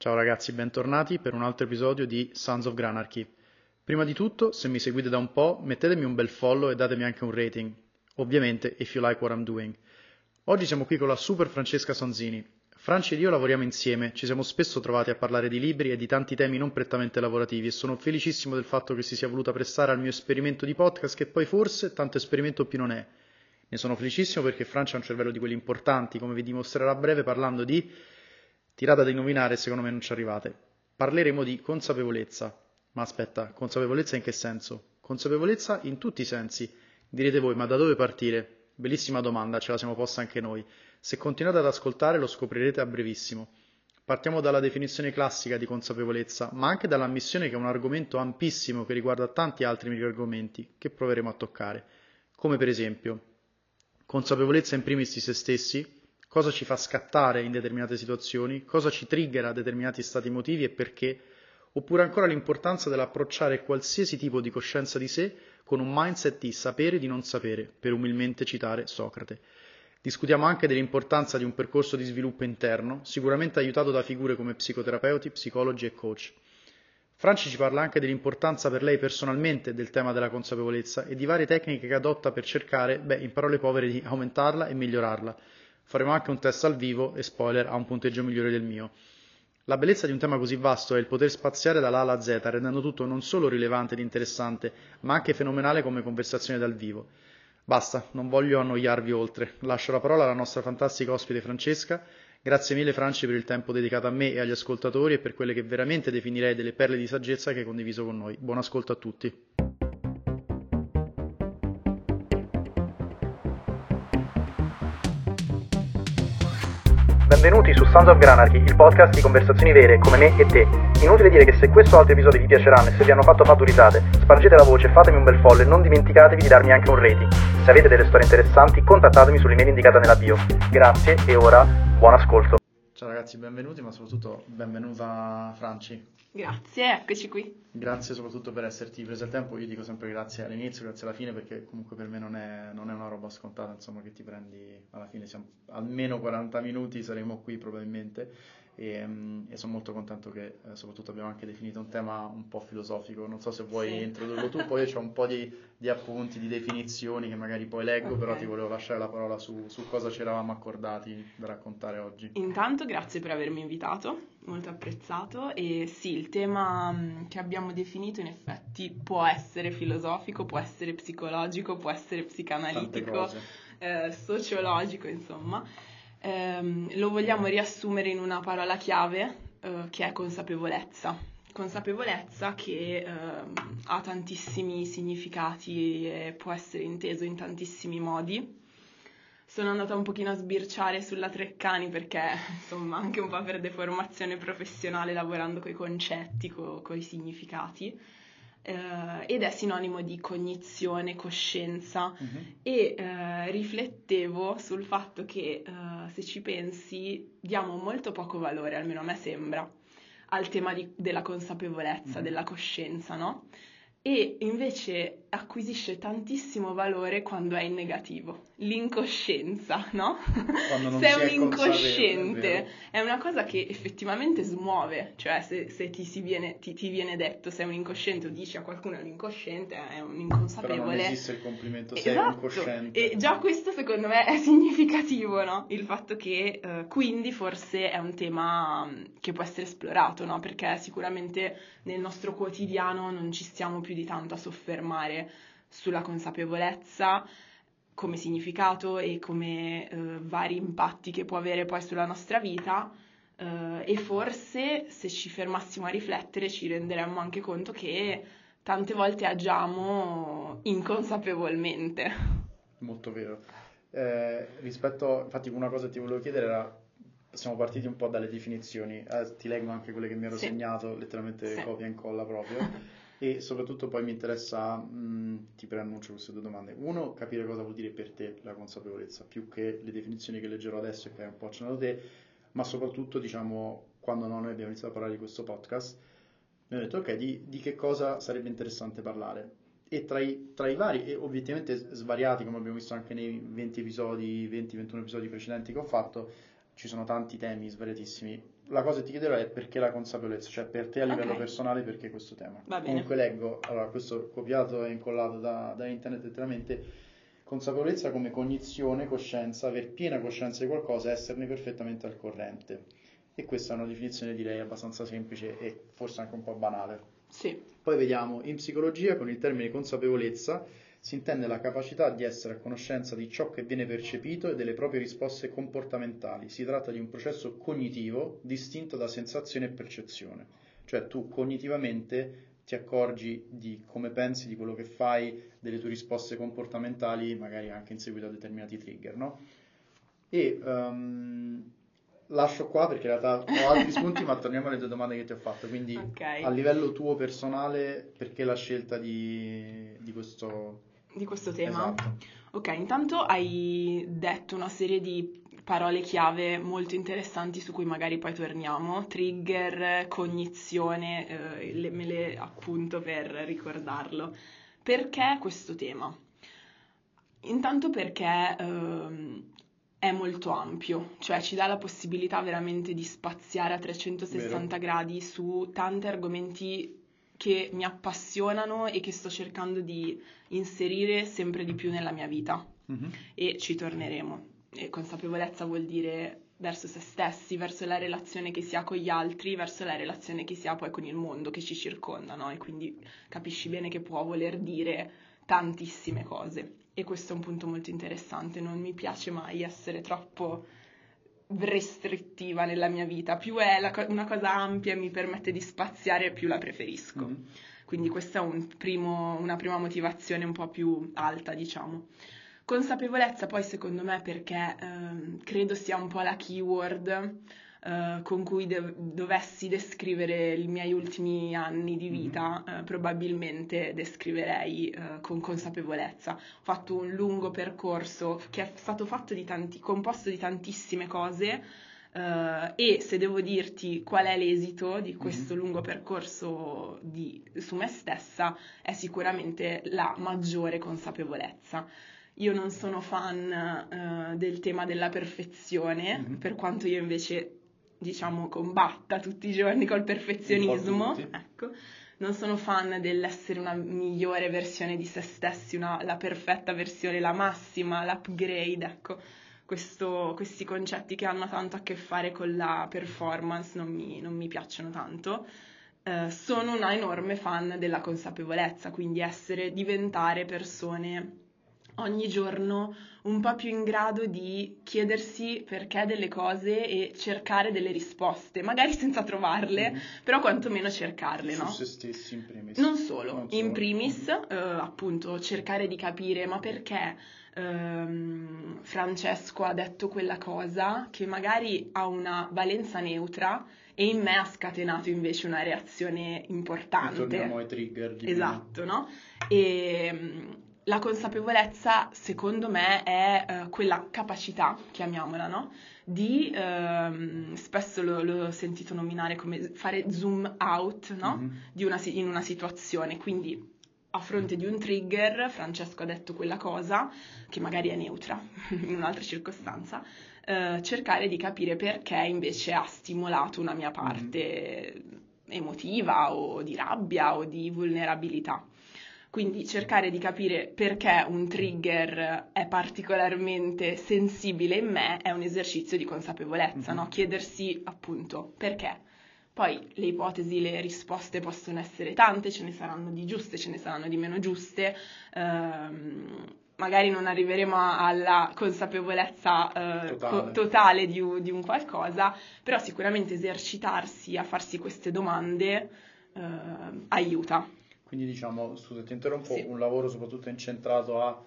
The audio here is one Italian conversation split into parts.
Ciao ragazzi, bentornati per un altro episodio di Sons of Granarchy. Prima di tutto, se mi seguite da un po', mettetemi un bel follow e datemi anche un rating. Ovviamente, if you like what I'm doing. Oggi siamo qui con la super Francesca Sonzini. Franci ed io lavoriamo insieme, ci siamo spesso trovati a parlare di libri e di tanti temi non prettamente lavorativi e sono felicissimo del fatto che si sia voluta prestare al mio esperimento di podcast che poi forse tanto esperimento più non è. Ne sono felicissimo perché Francia ha un cervello di quelli importanti, come vi dimostrerà a breve parlando di tirata da indovinare secondo me non ci arrivate. Parleremo di consapevolezza. Ma aspetta, consapevolezza in che senso? Consapevolezza in tutti i sensi. Direte voi, ma da dove partire? Bellissima domanda, ce la siamo posta anche noi. Se continuate ad ascoltare lo scoprirete a brevissimo. Partiamo dalla definizione classica di consapevolezza, ma anche dall'ammissione che è un argomento ampissimo che riguarda tanti altri argomenti che proveremo a toccare, come per esempio consapevolezza in primis di se stessi, cosa ci fa scattare in determinate situazioni, cosa ci triggera determinati stati emotivi e perché, oppure ancora l'importanza dell'approcciare qualsiasi tipo di coscienza di sé con un mindset di sapere di non sapere, per umilmente citare Socrate. Discutiamo anche dell'importanza di un percorso di sviluppo interno, sicuramente aiutato da figure come psicoterapeuti, psicologi e coach. Franci ci parla anche dell'importanza per lei personalmente del tema della consapevolezza e di varie tecniche che adotta per cercare, beh, in parole povere, di aumentarla e migliorarla. Faremo anche un test al vivo e spoiler ha un punteggio migliore del mio. La bellezza di un tema così vasto è il poter spaziare dall'A alla Z, rendendo tutto non solo rilevante ed interessante, ma anche fenomenale come conversazione dal vivo. Basta, non voglio annoiarvi oltre. Lascio la parola alla nostra fantastica ospite Francesca. Grazie mille Franci per il tempo dedicato a me e agli ascoltatori e per quelle che veramente definirei delle perle di saggezza che hai condiviso con noi. Buon ascolto a tutti. Benvenuti su Sons of Granarchy, il podcast di conversazioni vere come me e te. Inutile dire che se questo o altri episodi vi piaceranno e se vi hanno fatto fatti risate, spargete la voce, fatemi un bel follow e non dimenticatevi di darmi anche un rating. Se avete delle storie interessanti, contattatemi sull'email indicata nella bio. Grazie e ora buon ascolto. Ciao ragazzi, benvenuti, ma soprattutto benvenuta Franci. Grazie, eccoci qui. Grazie soprattutto per esserti preso il tempo, io dico sempre grazie all'inizio, grazie alla fine, perché comunque per me non è, non è una roba scontata, insomma, che ti prendi alla fine, siamo almeno 40 minuti, saremo qui probabilmente e, mm, e sono molto contento che eh, soprattutto abbiamo anche definito un tema un po' filosofico, non so se vuoi sì. introdurlo tu, poi ho un po' di, di, appunti, di definizioni che magari poi leggo, okay. però ti volevo lasciare la parola su, su cosa ci eravamo accordati da raccontare oggi. Intanto grazie per avermi invitato, molto apprezzato e sì, il tema mm, che abbiamo definito in effetti può essere filosofico, può essere psicologico, può essere psicanalitico, eh, sociologico, insomma ehm, lo vogliamo riassumere in una parola chiave eh, che è consapevolezza. Consapevolezza che eh, ha tantissimi significati e può essere inteso in tantissimi modi. Sono andata un pochino a sbirciare sulla Treccani perché, insomma, anche un po' per deformazione professionale lavorando con i concetti, con i significati eh, ed è sinonimo di cognizione, coscienza uh-huh. e eh, riflettevo sul fatto che eh, se ci pensi diamo molto poco valore, almeno a me sembra, al tema di, della consapevolezza, uh-huh. della coscienza, no? e invece acquisisce tantissimo valore quando è in negativo. L'incoscienza, no? se è un incosciente, è, è, una cosa che effettivamente smuove, cioè se, se ti, viene, ti, ti, viene detto sei un incosciente o dici a qualcuno è un incosciente, è un inconsapevole. Però non esiste il complimento, sei esatto. incosciente. E già questo secondo me è significativo, no? Il fatto che eh, quindi forse è un tema mm, che può essere esplorato, no? Perché sicuramente nel nostro quotidiano non ci stiamo più di tanto a soffermare sulla consapevolezza come significato e come eh, vari impatti che può avere poi sulla nostra vita eh, e forse se ci fermassimo a riflettere ci renderemmo anche conto che tante volte agiamo inconsapevolmente. Molto vero. Eh, rispetto, infatti una cosa che ti volevo chiedere era siamo partiti un po' dalle definizioni, eh, ti leggo anche quelle che mi ero sì. segnato, letteralmente sì. copia e incolla proprio, e soprattutto poi mi interessa, mh, ti preannuncio queste due domande. Uno, capire cosa vuol dire per te la consapevolezza, più che le definizioni che leggerò adesso e che hai un po' accennato te, ma soprattutto, diciamo, quando noi abbiamo iniziato a parlare di questo podcast, mi ho detto, ok, di, di che cosa sarebbe interessante parlare? E tra i, tra i, vari, e ovviamente svariati, come abbiamo visto anche nei 20 episodi, 20-21 episodi precedenti che ho fatto, ci sono tanti temi svariatissimi. La cosa che ti chiederò è perché la consapevolezza, cioè per te a livello Ok. personale perché questo tema. Va bene. Comunque leggo, allora questo copiato e incollato da, da internet letteralmente, consapevolezza come cognizione, coscienza, aver piena coscienza di qualcosa, esserne perfettamente al corrente. E questa è una definizione direi abbastanza semplice e forse anche un po' banale. Sì, Poi vediamo, in psicologia con il termine consapevolezza si intende la capacità di essere a conoscenza di ciò che viene percepito e delle proprie risposte comportamentali. Si tratta di un processo cognitivo distinto da sensazione e percezione. Cioè tu cognitivamente ti accorgi di come pensi, di quello che fai, delle tue risposte comportamentali, magari anche in seguito a determinati trigger, no? E ehm, lascio qua perché in realtà ho altri spunti, ma torniamo alle due domande che ti ho fatto. Quindi ok. a livello tuo personale, perché la scelta di, di questo... Di questo tema? Esatto. Ok, intanto hai detto una serie di parole chiave molto interessanti su cui magari poi torniamo. Trigger, cognizione, eh, le- me le appunto per ricordarlo. Perché questo tema? Intanto perché ehm, è molto ampio, cioè ci dà la possibilità veramente di spaziare a 360 gradi su tanti argomenti che mi appassionano e che sto cercando di inserire sempre di più nella mia vita Mhm. e ci torneremo. E consapevolezza vuol dire verso se stessi, verso la relazione che si ha con gli altri, verso la relazione che si ha poi con il mondo che ci circonda, no? E quindi capisci bene che può voler dire tantissime cose. E questo è un punto molto interessante, non mi piace mai essere troppo restrittiva nella mia vita, più è co- una cosa ampia e mi permette di spaziare, più la preferisco. Mhm. Quindi questa è un primo- una prima motivazione un po' più alta, diciamo. Consapevolezza poi secondo me perché ehm, credo sia un po' la keyword eh, con cui de- dovessi descrivere i miei ultimi anni di vita, eh, probabilmente descriverei eh, con consapevolezza. Ho fatto un lungo percorso che è stato fatto di tanti, composto di tantissime cose eh, e se devo dirti qual è l'esito di questo lungo percorso di- su me stessa è sicuramente la maggiore consapevolezza. Io non sono fan eh, del tema della perfezione, Mhm. per quanto io invece, diciamo, combatta tutti i giorni col perfezionismo. Ecco. Non sono fan dell'essere una migliore versione di se stessi, una- la perfetta versione, la massima, l'upgrade, ecco. Questo- questi concetti che hanno tanto a che fare con la performance non mi, non mi piacciono tanto. Eh, sono una enorme fan della consapevolezza, quindi essere, diventare persone ogni giorno un po' più in grado di chiedersi perché delle cose e cercare delle risposte, magari senza trovarle, Mhm. però quantomeno cercarle, Su no? se stessi in primis. Non solo, Non in solo. primis, Mhm. eh, appunto, cercare di capire ma perché ehm, Francesco ha detto quella cosa che magari ha una valenza neutra e in me ha scatenato invece una reazione E importante. torniamo ai trigger di prima. Esatto, no? E la consapevolezza, secondo me, è eh, quella capacità, chiamiamola, no? Di, ehm, spesso lo- l'ho sentito nominare come fare zoom out, no? Mhm. Di una in una situazione. Quindi, a fronte di un trigger, Francesco ha detto quella cosa, che magari è neutra in un'altra circostanza, eh, cercare di capire perché invece ha stimolato una mia parte emotiva o di rabbia o di vulnerabilità. Quindi cercare di capire perché un trigger è particolarmente sensibile in me è un esercizio di consapevolezza, Mhm. no? Chiedersi appunto perché. Poi le ipotesi, le risposte possono essere tante, ce ne saranno di giuste, ce ne saranno di meno giuste. ehm, magari non arriveremo alla consapevolezza eh, Totale. co- totale di, un- di un qualcosa, però sicuramente esercitarsi a farsi queste domande eh, aiuta. Quindi diciamo, scusa, ti interrompo, Sì. un lavoro soprattutto incentrato a,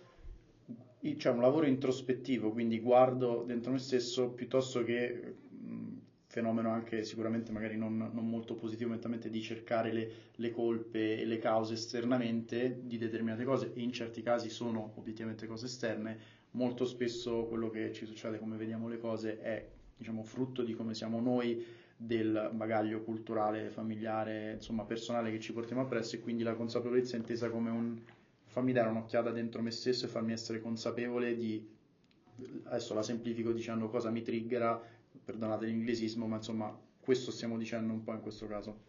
cioè un lavoro introspettivo, quindi guardo dentro me stesso piuttosto che mh, fenomeno anche sicuramente magari non, non molto positivo mentalmente di cercare le, le colpe e le cause esternamente di determinate cose e in certi casi sono obiettivamente cose esterne, molto spesso quello che ci succede come vediamo le cose è diciamo frutto di come siamo noi del bagaglio culturale, familiare, insomma personale che ci portiamo appresso e quindi la consapevolezza è intesa come un farmi dare un'occhiata dentro me stesso e farmi essere consapevole di adesso la semplifico dicendo cosa mi triggera, perdonate l'inglesismo, ma insomma questo stiamo dicendo un po' in questo caso.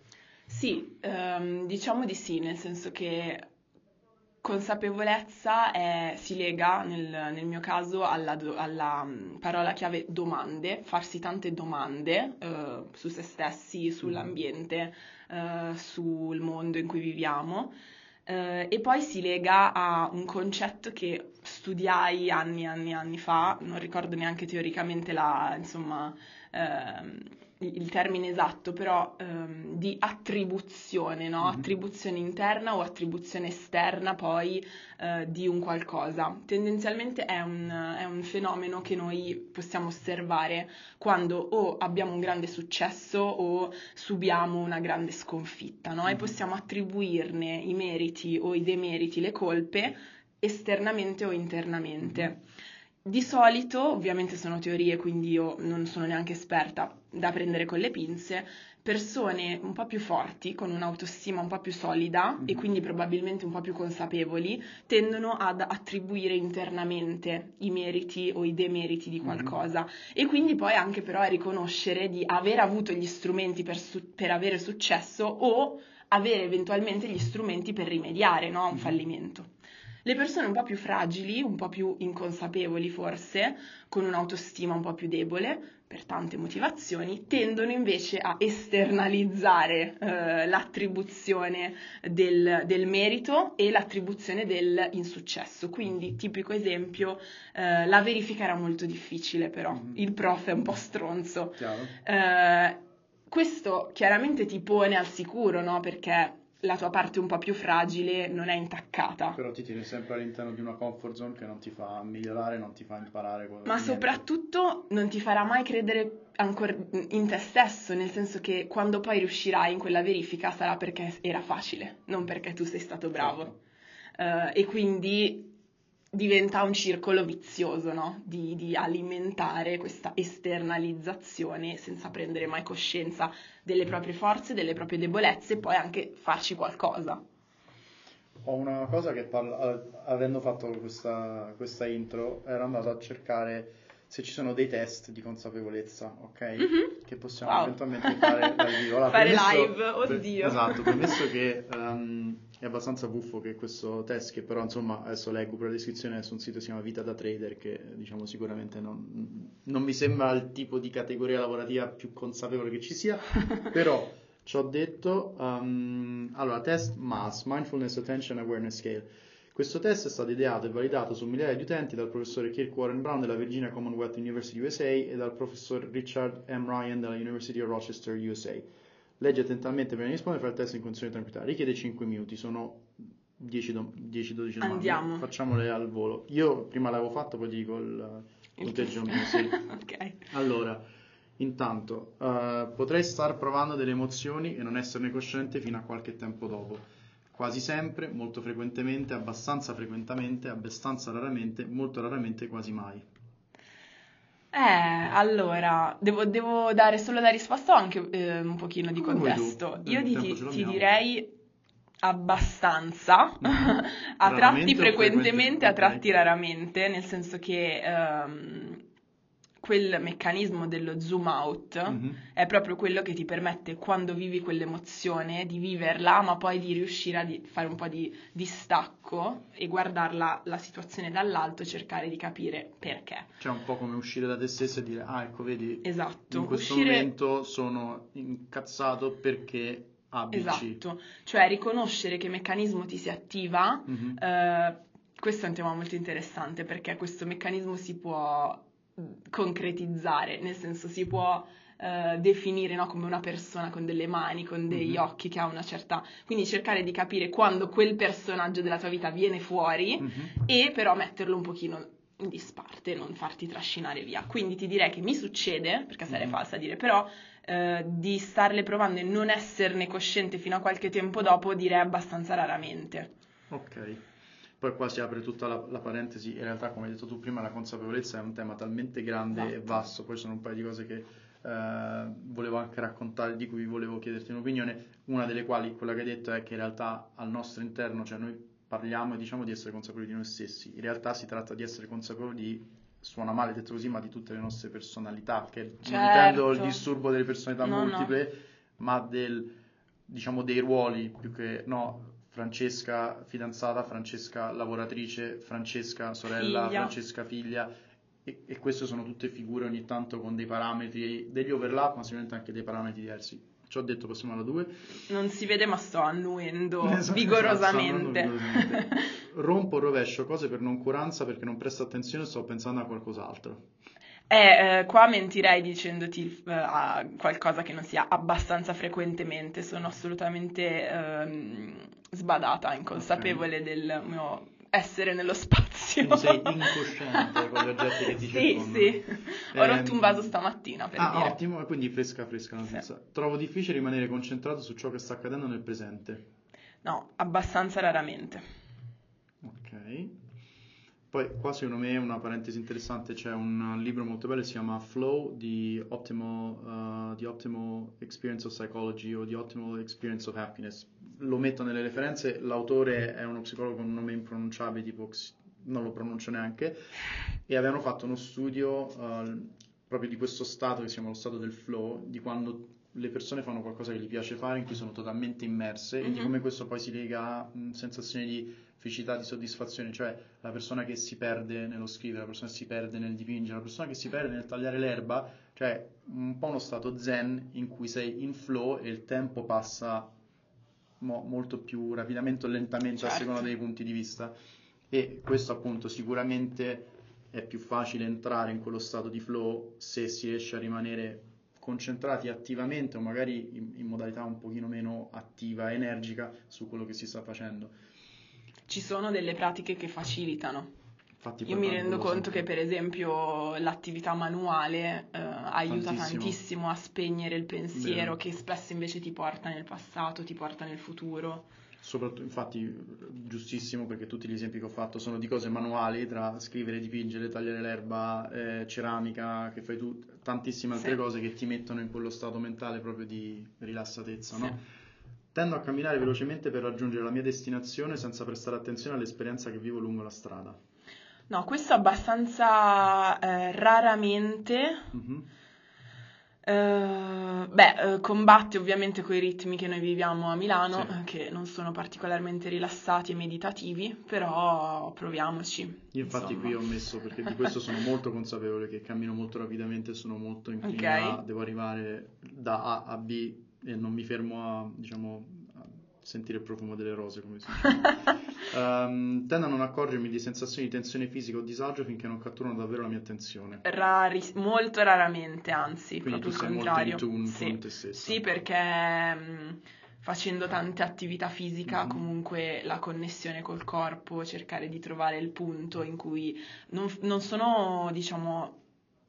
Sì, ehm, diciamo di sì, nel senso che consapevolezza è- si lega nel, nel mio caso alla, do- alla, mm, parola chiave domande, farsi tante domande eh, su se stessi, sull'ambiente, eh, sul mondo in cui viviamo. Eh, e poi si lega a un concetto che studiai anni e anni e anni fa, non ricordo neanche teoricamente la, insomma, ehm, il termine esatto, però ehm, di attribuzione, no? Mhm. Attribuzione interna o attribuzione esterna poi eh, di un qualcosa. Tendenzialmente è un, è un fenomeno che noi possiamo osservare quando o abbiamo un grande successo o subiamo una grande sconfitta, no? E Mhm. possiamo attribuirne i meriti o i demeriti, le colpe esternamente o internamente. Di solito, ovviamente sono teorie, quindi io non sono neanche esperta da prendere con le pinze, persone un po' più forti, con un'autostima un po' più solida e Mhm. quindi probabilmente un po' più consapevoli, tendono ad attribuire internamente i meriti o i demeriti di Mhm. qualcosa e quindi poi anche però a riconoscere di aver avuto gli strumenti per, su- per avere successo o avere eventualmente gli strumenti per rimediare, no, a un Mhm. fallimento. Le persone un po' più fragili, un po' più inconsapevoli forse, con un'autostima un po' più debole, per tante motivazioni, tendono invece a esternalizzare eh, l'attribuzione del, del merito e l'attribuzione dell'insuccesso. Quindi, tipico esempio, eh, la verifica era molto difficile però, Mhm. il prof è un po' stronzo. Eh, questo chiaramente ti pone al sicuro, no? Perché la tua parte un po' più fragile non è intaccata. Però ti tieni sempre all'interno di una comfort zone che non ti fa migliorare, non ti fa imparare. Ma niente. soprattutto non ti farà mai credere ancora in te stesso, nel senso che quando poi riuscirai in quella verifica sarà perché era facile, non perché tu sei stato bravo. Certo. Eh, e quindi diventa un circolo vizioso, no? Di, di alimentare questa esternalizzazione senza prendere mai coscienza delle proprie forze, delle proprie debolezze e poi anche farci qualcosa. Ho una cosa che parla, avendo fatto questa, questa intro, ero andato a cercare se ci sono dei test di consapevolezza, ok? Mhm. Che possiamo Wow. eventualmente fare dal vivo. Allora, Fare premesso- live, oddio. esatto, premesso che ehm, è abbastanza buffo che questo test, che però insomma adesso leggo per la descrizione su un sito che si chiama Vita da Trader, che diciamo sicuramente non, non mi sembra il tipo di categoria lavorativa più consapevole che ci sia, però ci ho detto, um, allora, test MAS, Mindfulness Attention Awareness Scale. Questo test è stato ideato e validato su migliaia di utenti dal professore Kirk Warren Brown della Virginia Commonwealth University USA e dal professor Richard M. Ryan della University of Rochester USA. Legge attentamente prima di rispondere, fa il test in condizioni di tranquillità. Richiede 5 minuti, sono 10-12 domande. Andiamo. Facciamole al volo. Io prima l'avevo fatto, poi dico il punteggio mio, sì. ok. Allora, intanto, eh, potrei star provando delle emozioni e non esserne cosciente fino a qualche tempo dopo. Quasi sempre, molto frequentemente, abbastanza frequentemente, abbastanza raramente, molto raramente, quasi mai. Eh, allora, devo, devo dare solo la risposta o anche eh, un pochino di Come contesto? Il Io di- ti, direi abbastanza, Mhm. a Raramente tratti frequentemente, frequente- a tratti raramente, nel senso che ehm, quel meccanismo dello zoom out Mhm. è proprio quello che ti permette, quando vivi quell'emozione, di viverla, ma poi di riuscire a di- fare un po' di distacco e guardarla la situazione dall'alto e cercare di capire perché. Cioè, un po' come uscire da te stesso e dire, ah, ecco, vedi, Esatto, in questo uscire... momento sono incazzato perché ABC. Esatto, cioè riconoscere che meccanismo ti si attiva, Mhm. eh, questo è un tema molto interessante perché questo meccanismo si può concretizzare, nel senso si può eh, definire no, come una persona con delle mani, con degli Mhm. occhi, che ha una certa... Quindi cercare di capire quando quel personaggio della tua vita viene fuori Mhm. e però metterlo un pochino in disparte, non farti trascinare via. Quindi ti direi che mi succede, perché sarei Mhm. falsa a dire, però eh, di starle provando e non esserne cosciente fino a qualche tempo dopo direi abbastanza raramente. Ok, poi qua si apre tutta la, la parentesi, in realtà come hai detto tu prima la consapevolezza è un tema talmente grande e Esatto. vasto, poi sono un paio di cose che eh, volevo anche raccontare, di cui volevo chiederti un'opinione, una delle quali, quella che hai detto, è che in realtà al nostro interno, cioè noi parliamo e diciamo di essere consapevoli di noi stessi, in realtà si tratta di essere consapevoli di suona male detto così, ma di tutte le nostre personalità, che certo. non intendo il disturbo delle personalità no, multiple, no. ma del, diciamo, dei ruoli più che no. Francesca fidanzata, Francesca lavoratrice, Francesca sorella, figlia. Francesca figlia, e, e, queste sono tutte figure ogni tanto con dei parametri, degli overlap, ma sicuramente anche dei parametri diversi. Ci ho detto, passiamo alla 2. Non si vede, ma sto annuendo esatto, vigorosamente. Esatto, vigorosamente. Rompo, rovescio cose per noncuranza perché non presto attenzione e sto pensando a qualcos'altro. Eh, eh, qua mentirei dicendoti eh, qualcosa che non sia abbastanza frequentemente, sono assolutamente ehm, sbadata, inconsapevole okay. del mio essere nello spazio. Quindi sei incosciente con gli oggetti che ti sì, circondano. Sì, Ho rotto un vaso stamattina per ah, dire. ottimo, quindi fresca fresca notizia. Sì. Trovo difficile rimanere concentrato su ciò che sta accadendo nel presente. No, abbastanza raramente. Ok. Poi qua secondo me una parentesi interessante, c'è un libro molto bello, si chiama Flow di Optimal, uh, di Optimal Experience of Psychology o di Optimal Experience of Happiness. Lo metto nelle referenze, l'autore è uno psicologo con un nome impronunciabile, tipo non lo pronuncio neanche, e avevano fatto uno studio uh, proprio di questo stato che si chiama lo stato del flow, di quando le persone fanno qualcosa che gli piace fare, in cui sono totalmente immerse mm-hmm. e di come questo poi si lega a mh, sensazioni di felicità, di soddisfazione, cioè la persona che si perde nello scrivere, la persona che si perde nel dipingere, la persona che si perde nel tagliare l'erba, cioè un po' uno stato zen in cui sei in flow e il tempo passa mo- molto più rapidamente o lentamente certo. a seconda dei punti di vista e questo appunto sicuramente è più facile entrare in quello stato di flow se si riesce a rimanere concentrati attivamente o magari in, in modalità un pochino meno attiva, energica su quello che si sta facendo ci sono delle pratiche che facilitano. Infatti, Io mi rendo conto che per esempio l'attività manuale eh, aiuta tantissimo. tantissimo. a spegnere il pensiero Bene. che spesso invece ti porta nel passato, ti porta nel futuro. Soprattutto, infatti, giustissimo perché tutti gli esempi che ho fatto sono di cose manuali, tra scrivere, dipingere, tagliare l'erba, eh, ceramica, che fai tu, tantissime altre sì. cose che ti mettono in quello stato mentale proprio di rilassatezza, sì. no? Tendo a camminare velocemente per raggiungere la mia destinazione senza prestare attenzione all'esperienza che vivo lungo la strada. No, questo abbastanza eh, raramente. Mm-hmm. Uh, beh, uh, combatte ovviamente con i ritmi che noi viviamo a Milano, sì. che non sono particolarmente rilassati e meditativi, però proviamoci. Io infatti insomma. qui ho messo, perché di questo sono molto consapevole, che cammino molto rapidamente, sono molto incline okay. devo arrivare da A a B e non mi fermo a, diciamo, sentire il profumo delle rose, come si dice. um, tendo a non accorgermi di sensazioni di tensione fisica o disagio finché non catturano davvero la mia attenzione. Rari, molto raramente, anzi, Quindi proprio tu il contrario. Molto sì. con te stessa. Sì, perché mh, facendo tante attività fisica, mm-hmm. comunque la connessione col corpo, cercare di trovare il punto in cui non, non sono, diciamo,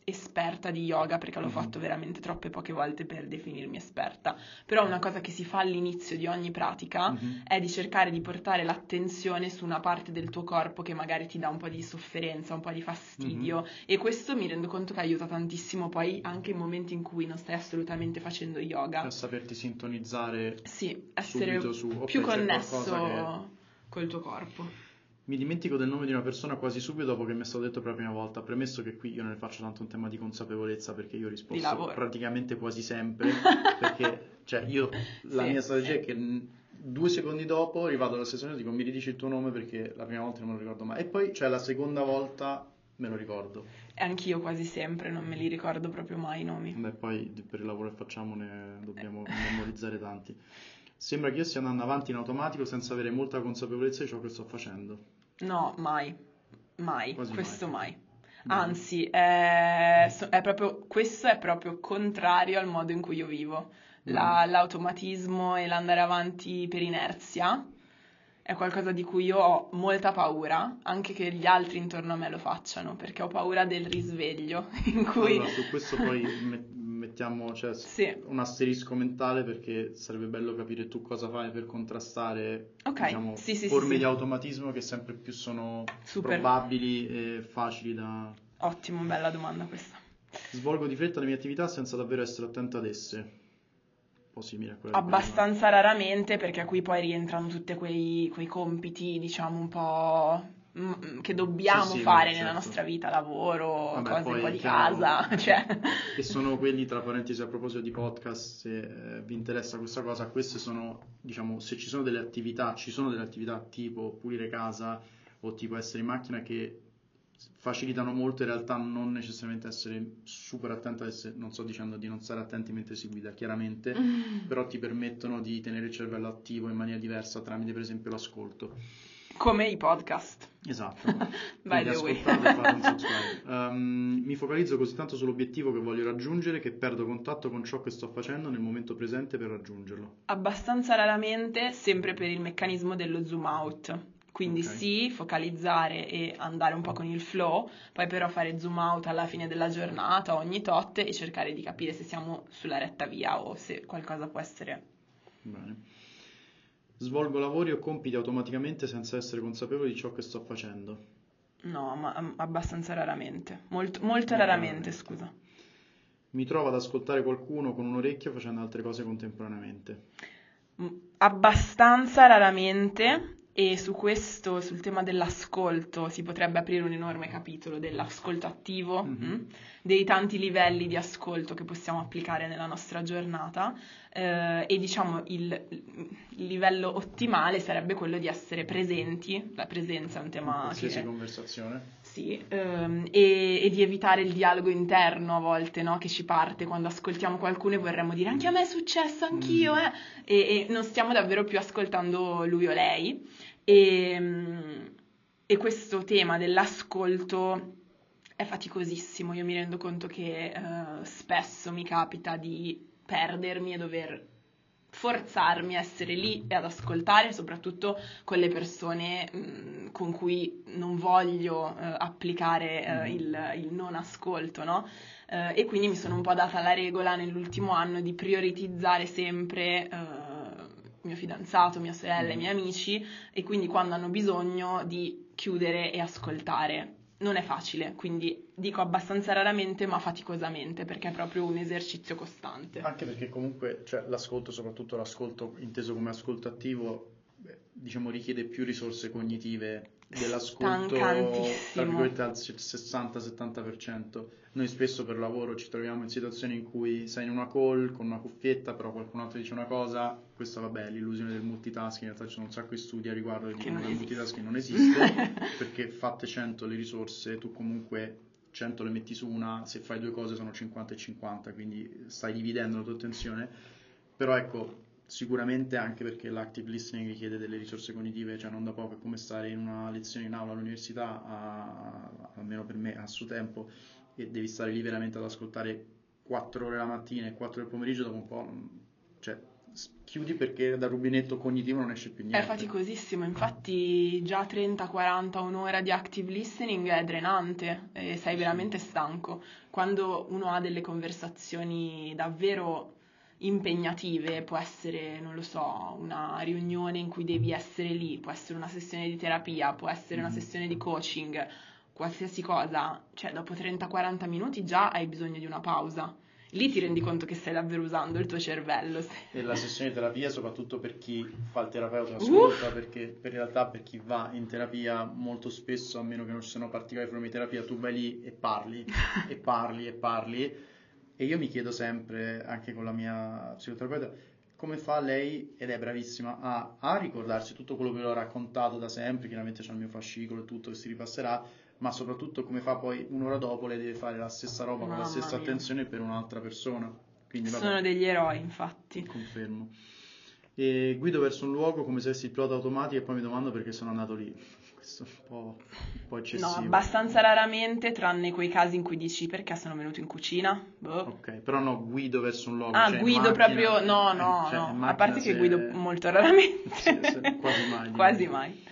esperta di yoga perché l'ho mm-hmm. fatto veramente troppe poche volte per definirmi esperta, però una cosa che si fa all'inizio di ogni pratica mm-hmm. è di cercare di portare l'attenzione su una parte del tuo corpo che magari ti dà un po' di sofferenza, un po' di fastidio mm-hmm. e questo mi rendo conto che aiuta tantissimo poi anche in momenti in cui non stai assolutamente facendo yoga. Per saperti sintonizzare sì, essere su, più connesso che... col tuo corpo. Mi dimentico del nome di una persona quasi subito dopo che mi è stato detto per la prima volta, premesso che qui io non ne faccio tanto un tema di consapevolezza perché io rispondo praticamente quasi sempre, perché cioè io la sì, mia strategia sì. è che due secondi dopo rivado alla sessione e dico mi ridici il tuo nome perché la prima volta non me lo ricordo mai e poi cioè la seconda volta me lo ricordo. E anch'io quasi sempre non me li ricordo proprio mai i nomi. Beh, poi per il lavoro che facciamo ne dobbiamo memorizzare tanti. Sembra che io stia andando avanti in automatico senza avere molta consapevolezza di ciò che sto facendo. No, mai, mai, Quasi questo mai. mai. Anzi, è, è proprio, questo è proprio contrario al modo in cui io vivo. La, l'automatismo e l'andare avanti per inerzia è qualcosa di cui io ho molta paura, anche che gli altri intorno a me lo facciano, perché ho paura del risveglio in cui... Allora, su questo poi mettiamo cioè, sì. un asterisco mentale perché sarebbe bello capire tu cosa fai per contrastare okay. diciamo, sì, sì, forme di automatismo che sempre più sono Super. probabili e facili da... Ottimo, bella domanda questa. Svolgo di fretta le mie attività senza davvero essere attento ad esse. Un po' simile a quella Abbastanza raramente perché qui poi rientrano tutti quei, quei compiti, diciamo, un po' che dobbiamo Sì, sì, fare no, nella certo. nostra vita, lavoro, Vabbè, cose poi un po' di chiaro- casa, cioè... E sono quelli, tra parentesi, a proposito di podcast, se eh, vi interessa questa cosa, queste sono, diciamo, se ci sono delle attività, ci sono delle attività tipo pulire casa o tipo essere in macchina che facilitano molto in realtà non necessariamente essere super attento, ad essere- non sto dicendo di non stare attenti mentre si guida, chiaramente, però ti permettono di tenere il cervello attivo in maniera diversa tramite per esempio l'ascolto. Come i podcast. Esatto. By the way. Um, mi focalizzo così tanto sull'obiettivo che voglio raggiungere che perdo contatto con ciò che sto facendo nel momento presente per raggiungerlo. Abbastanza raramente, sempre per il meccanismo dello zoom out. Quindi Ok. sì, focalizzare e andare un po' con il flow, poi però fare zoom out alla fine della giornata, ogni tot, e cercare di capire se siamo sulla retta via o se qualcosa può essere... Bene. Svolgo lavori o compiti automaticamente senza essere consapevole di ciò che sto facendo. No, ma abbastanza raramente. Molto, molto raramente, raramente. scusa. Mi trovo ad ascoltare qualcuno con un orecchio facendo altre cose contemporaneamente. Abbastanza raramente e su questo, sul tema dell'ascolto, si potrebbe aprire un enorme capitolo dell'ascolto attivo, Mhm. mm, dei tanti livelli di ascolto che possiamo applicare nella nostra giornata eh, e diciamo il, il livello ottimale sarebbe quello di essere presenti, la presenza è un tema Qualsiasi che... conversazione. Sì, ehm, e, e di evitare il dialogo interno a volte, no? Che ci parte quando ascoltiamo qualcuno e vorremmo dire anche a me è successo, anch'io, Mm. eh? E, e non stiamo davvero più ascoltando lui o lei. E, mm, e questo tema dell'ascolto è faticosissimo. Io mi rendo conto che eh, spesso mi capita di perdermi e dover forzarmi a essere lì e ad ascoltare, soprattutto con le persone mh, con cui non voglio eh, applicare eh, Mhm. il, il non ascolto, no? Eh, e quindi mi sono un po' data la regola nell'ultimo anno di prioritizzare sempre eh, mio fidanzato, mia sorella, i Mhm. miei amici e quindi quando hanno bisogno di chiudere e ascoltare. Non è facile, quindi dico abbastanza raramente ma faticosamente perché è proprio un esercizio costante. Anche perché comunque cioè, l'ascolto, soprattutto l'ascolto inteso come ascolto attivo, diciamo richiede più risorse cognitive dell'ascolto, tra virgolette, al 60-70%. Noi spesso per lavoro ci troviamo in situazioni in cui sei in una call con una cuffietta, però qualcun altro dice una cosa, questa vabbè l'illusione del multitasking, in realtà ci sono un sacco di studi a riguardo che il multitasking non esiste, perché fatte 100 le risorse, tu comunque 100 le metti su una, se fai due cose sono 50 e 50, quindi stai dividendo la tua attenzione, però ecco, sicuramente anche perché l'active listening richiede delle risorse cognitive, cioè non da poco, è come stare in una lezione in aula all'università, a- almeno per me, a suo tempo, e devi stare lì veramente ad ascoltare 4 ore la mattina e 4 del pomeriggio, dopo un po', mm, cioè, chiudi perché dal rubinetto cognitivo non esce più È niente. faticosissimo, infatti già 30, 40, un'ora di active listening è drenante e sei veramente stanco. Quando uno ha delle conversazioni davvero impegnative, può essere, non lo so, una riunione in cui devi essere lì, può essere una sessione di terapia, può essere una Mhm. sessione di coaching, qualsiasi cosa, cioè dopo 30-40 minuti già hai bisogno di una pausa. Lì ti rendi conto che stai davvero usando il tuo cervello. E la sessione di terapia, soprattutto per chi fa il terapeuta, ascolta, perché per in realtà per chi va in terapia molto spesso, a meno che non ci siano particolari forme di terapia, tu vai lì e parli, e parli, e parli. E io mi chiedo sempre, anche con la mia psicoterapeuta, come fa lei, ed è bravissima, a, a ricordarsi tutto quello che le ho raccontato da sempre, chiaramente c'è il mio fascicolo e tutto che si ripasserà, ma soprattutto come fa poi un'ora dopo lei deve fare la stessa roba con la Mamma stessa mia. attenzione per un'altra persona. Quindi vabbè. Sono degli eroi, infatti. Confermo. E guido verso un luogo come se avessi il pilota automatico e poi mi domando perché sono andato lì. Questo è un po', un po' eccessivo. No, abbastanza raramente, tranne quei casi in cui dici perché sono venuto in cucina. Boh. Ok, però no, guido verso un luogo. Ah, cioè guido macchina- proprio. No, eh, no, cioè, no. A parte che se- guido molto raramente. se- se- quasi mai. Quasi mai.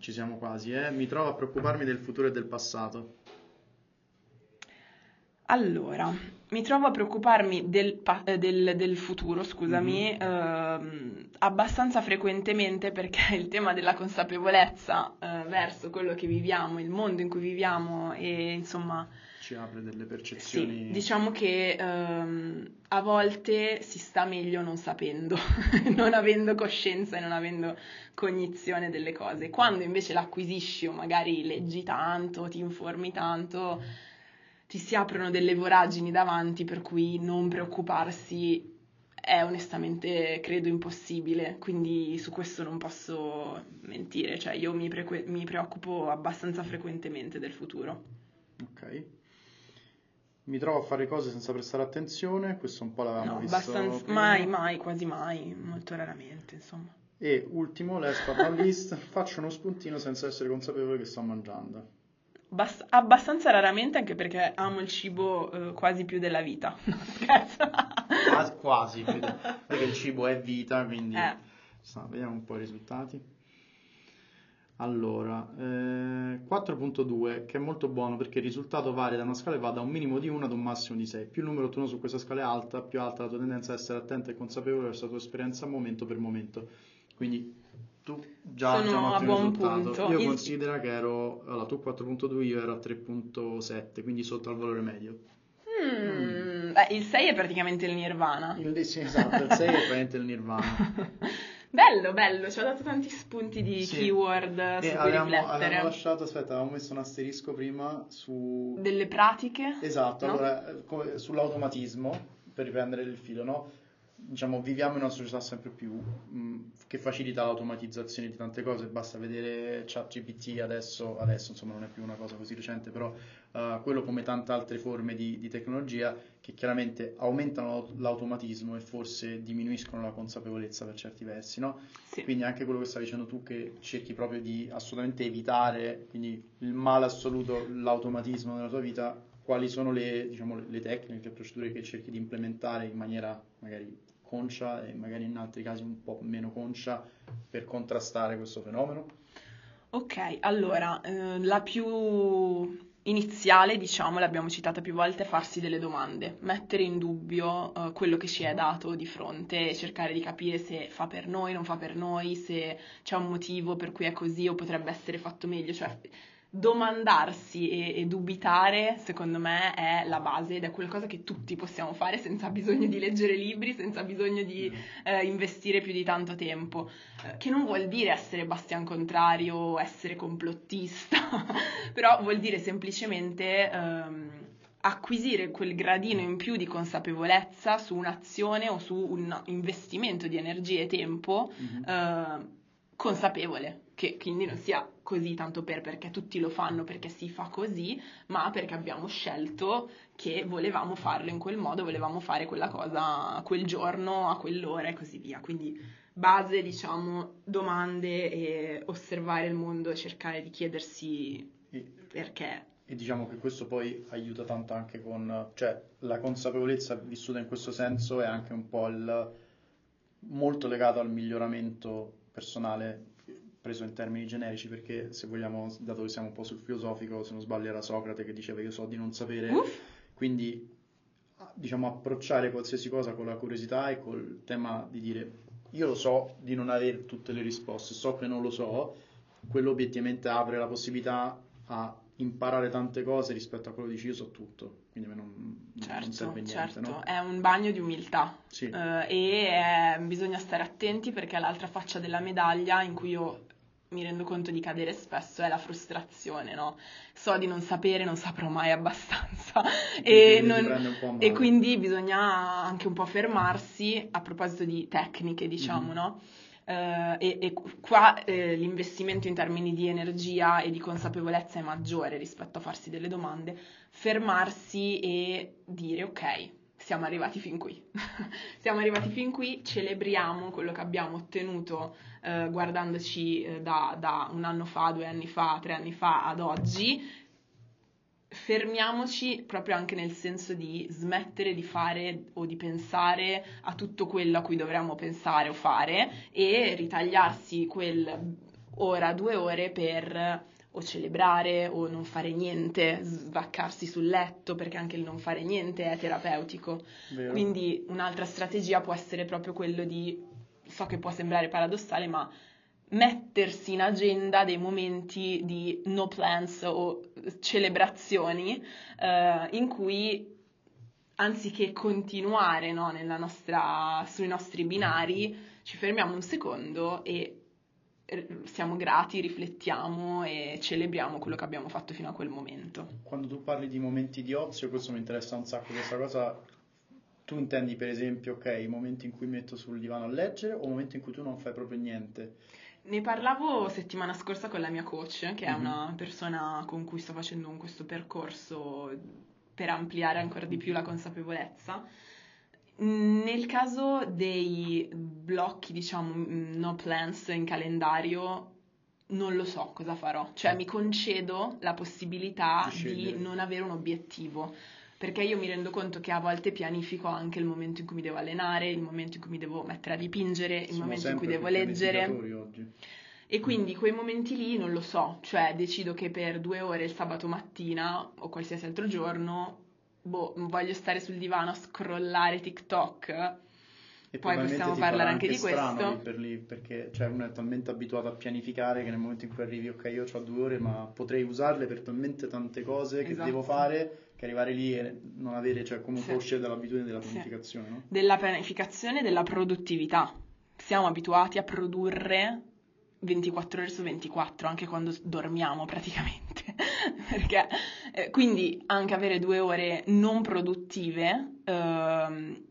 Ci siamo quasi, eh. Mi trovo a preoccuparmi del futuro e del passato. Allora, mi trovo a preoccuparmi del, eh, del- del futuro, scusami, Mhm. ehm, abbastanza frequentemente perché il tema della consapevolezza eh, verso quello che viviamo, il mondo in cui viviamo e insomma ci apre delle percezioni. Sì, diciamo che ehm, a volte si sta meglio non sapendo, non avendo coscienza e non avendo cognizione delle cose. Quando invece l'acquisisci o magari leggi tanto, ti informi tanto, ti si aprono delle voragini davanti per cui non preoccuparsi è onestamente credo impossibile, quindi su questo non posso mentire, cioè io mi, pre- mi preoccupo abbastanza frequentemente del futuro. Ok mi trovo a fare cose senza prestare attenzione, questo un po' l'avevamo no, visto abbastanza, prima. mai, mai, quasi mai, molto raramente, insomma. E ultimo, last but not least, faccio uno spuntino senza essere consapevole che sto mangiando. Bast- abbastanza raramente, anche perché amo il cibo eh, quasi più della vita. No, scherzo. quasi, quasi più de- perché il cibo è vita, quindi... Eh. Sta, vediamo un po' i risultati. Allora, eh, 4.2 che è molto buono perché il risultato varia da una scala che va da un minimo di 1 ad un massimo di 6. Più il numero ottenuto su questa scala è alta, più alta la tua tendenza a essere attenta e consapevole verso la tua esperienza momento per momento. Quindi tu già, Sono già un a ottimo buon risultato. punto. Io Il- considero che ero, allora tu 4.2, io ero a 3.7, quindi sotto al valore medio. Mm, beh, il 6 è praticamente il nirvana. Il, sì, esatto, il 6 è praticamente il nirvana. bello, bello, ci ha dato tanti spunti di Sì. keyword E su cui avevamo, riflettere. avevamo lasciato, aspetta, avevamo messo un asterisco prima su... Delle pratiche? Esatto, no? allora come- sull'automatismo, per riprendere il filo, no? Diciamo, viviamo in una società sempre più mh, che facilita l'automatizzazione di tante cose, basta vedere ChatGPT adesso, adesso insomma non è più una cosa così recente, però eh, quello come tante altre forme di, di tecnologia che chiaramente aumentano l'automatismo e forse diminuiscono la consapevolezza per certi versi, no? Sì. Quindi anche quello che stavi dicendo tu che cerchi proprio di assolutamente evitare, quindi il male assoluto, l'automatismo nella tua vita, quali sono le, diciamo, le tecniche, le procedure che cerchi di implementare in maniera magari conscia e magari in altri casi un po' meno conscia per contrastare questo fenomeno? Ok, allora, eh, la più iniziale, diciamo, l'abbiamo citata più volte, è farsi delle domande, mettere in dubbio eh, quello che ci è dato di fronte cercare di capire se fa per noi, non fa per noi, se c'è un motivo per cui è così o potrebbe essere fatto meglio, cioè domandarsi e, e dubitare, secondo me, è la base ed è qualcosa che tutti possiamo fare senza bisogno di leggere libri, senza bisogno di eh, investire più di tanto tempo, eh, che non vuol dire essere bastian contrario o essere complottista, però vuol dire semplicemente ehm, acquisire quel gradino in più di consapevolezza su un'azione o su un investimento di energia e tempo eh, consapevole, che quindi non sia così tanto per perché tutti lo fanno perché si fa così, ma perché abbiamo scelto che volevamo farlo in quel modo, volevamo fare quella cosa quel giorno, a quell'ora e così via. Quindi base, diciamo, domande e osservare il mondo e cercare di chiedersi E, perché. e diciamo che questo poi aiuta tanto anche con, cioè la consapevolezza vissuta in questo senso è anche un po' il, molto legato al miglioramento personale preso in termini generici perché se vogliamo, dato che siamo un po' sul filosofico, se non sbaglio era Socrate che diceva io so di non sapere, Uff. quindi diciamo approcciare qualsiasi cosa con la curiosità e col tema di dire io lo so di non avere tutte le risposte, so che non lo so, quello obiettivamente apre la possibilità a imparare tante cose rispetto a quello che dici io so tutto, quindi a me non, non Certo, serve niente, certo, no? è un bagno di umiltà Sì. eh, e eh, bisogna stare attenti perché l'altra faccia della medaglia in cui io mi rendo conto di cadere spesso è la frustrazione, no? So di non sapere, non saprò mai abbastanza e, non- e quindi bisogna anche un po' fermarsi a proposito di tecniche, diciamo, Mhm. no? Eh, e, e qua eh, l'investimento in termini di energia e di consapevolezza è maggiore rispetto a farsi delle domande, fermarsi e dire ok, siamo arrivati fin qui, siamo arrivati fin qui, celebriamo quello che abbiamo ottenuto eh, guardandoci eh, da, da un anno fa, due anni fa, tre anni fa ad oggi, fermiamoci proprio anche nel senso di smettere di fare o di pensare a tutto quello a cui dovremmo pensare o fare e ritagliarsi quel ora, due ore per o celebrare o non fare niente, svaccarsi sul letto perché anche il non fare niente è terapeutico. Vero? Quindi un'altra strategia può essere proprio quello di, so che può sembrare paradossale, ma mettersi in agenda dei momenti di no plans o celebrazioni eh, in cui anziché continuare no, nostra, sui nostri binari, ci fermiamo un secondo e siamo grati, riflettiamo e celebriamo quello che abbiamo fatto fino a quel momento. Quando tu parli di momenti di ozio, questo mi interessa un sacco, questa cosa tu intendi per esempio, ok, i momenti in cui mi metto sul divano a leggere o momenti in cui tu non fai proprio niente? Ne parlavo settimana scorsa con la mia coach, che mm-hmm. è mhm. una persona con cui sto facendo questo percorso per ampliare ancora di più la consapevolezza. Nel caso dei blocchi, diciamo, no plans in calendario, non lo so cosa farò. Cioè mi concedo la possibilità di, di non avere un obiettivo perché io mi rendo conto che a volte pianifico anche il momento in cui mi devo allenare, il momento in cui mi devo mettere a dipingere, il Siamo momento in cui devo leggere. Oggi. E quindi quei momenti lì non lo so, cioè decido che per due ore il sabato mattina o qualsiasi altro giorno, boh, voglio stare sul divano a scrollare TikTok e poi possiamo parlare anche, anche di questo. Per lì, perché cioè, uno è talmente abituato a pianificare che nel momento in cui arrivi, ok, io ho due ore, ma potrei usarle per talmente tante cose che esatto. devo fare che arrivare lì e non avere, cioè comunque sì. uscire dall'abitudine della pianificazione. Sì. No? Della pianificazione e della produttività. Siamo abituati a produrre 24 ore su 24, anche quando dormiamo praticamente. Perché, eh, quindi anche avere due ore non produttive. Ehm,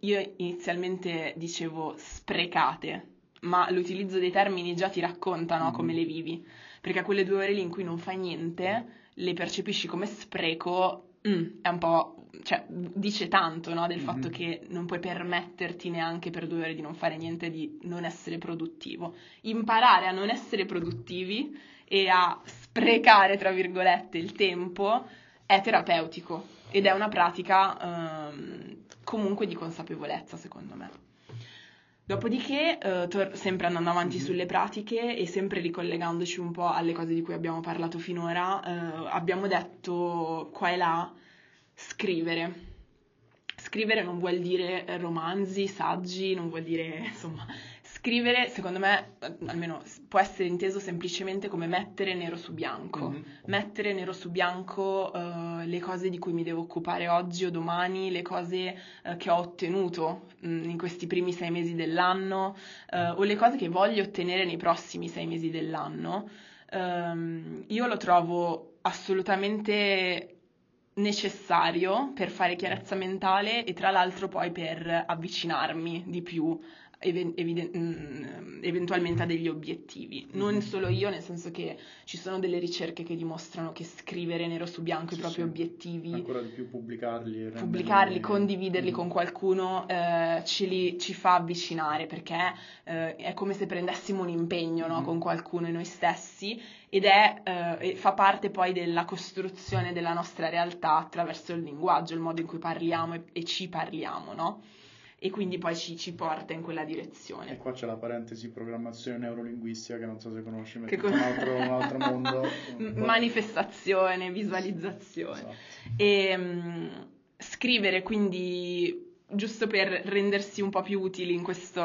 io inizialmente dicevo sprecate, ma l'utilizzo dei termini già ti raccontano mm-hmm. come le vivi, perché quelle due ore lì in cui non fai niente, le percepisci come spreco, mm, è un po', cioè, dice tanto, no, del mm-hmm. fatto che non puoi permetterti neanche per due ore di non fare niente, di non essere produttivo. Imparare a non essere produttivi e a sprecare, tra virgolette, il tempo è terapeutico ed è una pratica um, comunque di consapevolezza, secondo me. Dopodiché, eh, tor- sempre andando avanti mm-hmm. sulle pratiche e sempre ricollegandoci un po' alle cose di cui abbiamo parlato finora, eh, abbiamo detto qua e là scrivere. Scrivere non vuol dire romanzi, saggi, non vuol dire, insomma, Scrivere, secondo me, almeno può essere inteso semplicemente come mettere nero su bianco. Mm-hmm. Mettere nero su bianco uh, le cose di cui mi devo occupare oggi o domani, le cose uh, che ho ottenuto mh, mm, in questi primi sei mesi dell'anno uh, o le cose che voglio ottenere nei prossimi sei mesi dell'anno. Um, io lo trovo assolutamente necessario per fare chiarezza mentale e tra l'altro poi per avvicinarmi di più eviden- mm, eventualmente a degli obiettivi. Non mm-hmm. solo io, nel senso che ci sono delle ricerche che dimostrano che scrivere nero su bianco sì, i propri sì. obiettivi, ancora di più pubblicarli, pubblicarli condividerli mm. con qualcuno, eh, ci, li, ci, fa avvicinare perché eh, è come se prendessimo un impegno no, mm. con qualcuno e noi stessi ed è, eh, fa parte poi della costruzione della nostra realtà attraverso il linguaggio, il modo in cui parliamo e, e ci parliamo, no? E quindi poi ci, ci, porta in quella direzione. E qua c'è la parentesi programmazione neurolinguistica che non so se conosci, ma è con... un, altro, un altro mondo. Un Manifestazione, visualizzazione. Esatto. E um, scrivere quindi giusto per rendersi un po' più utili in, questo,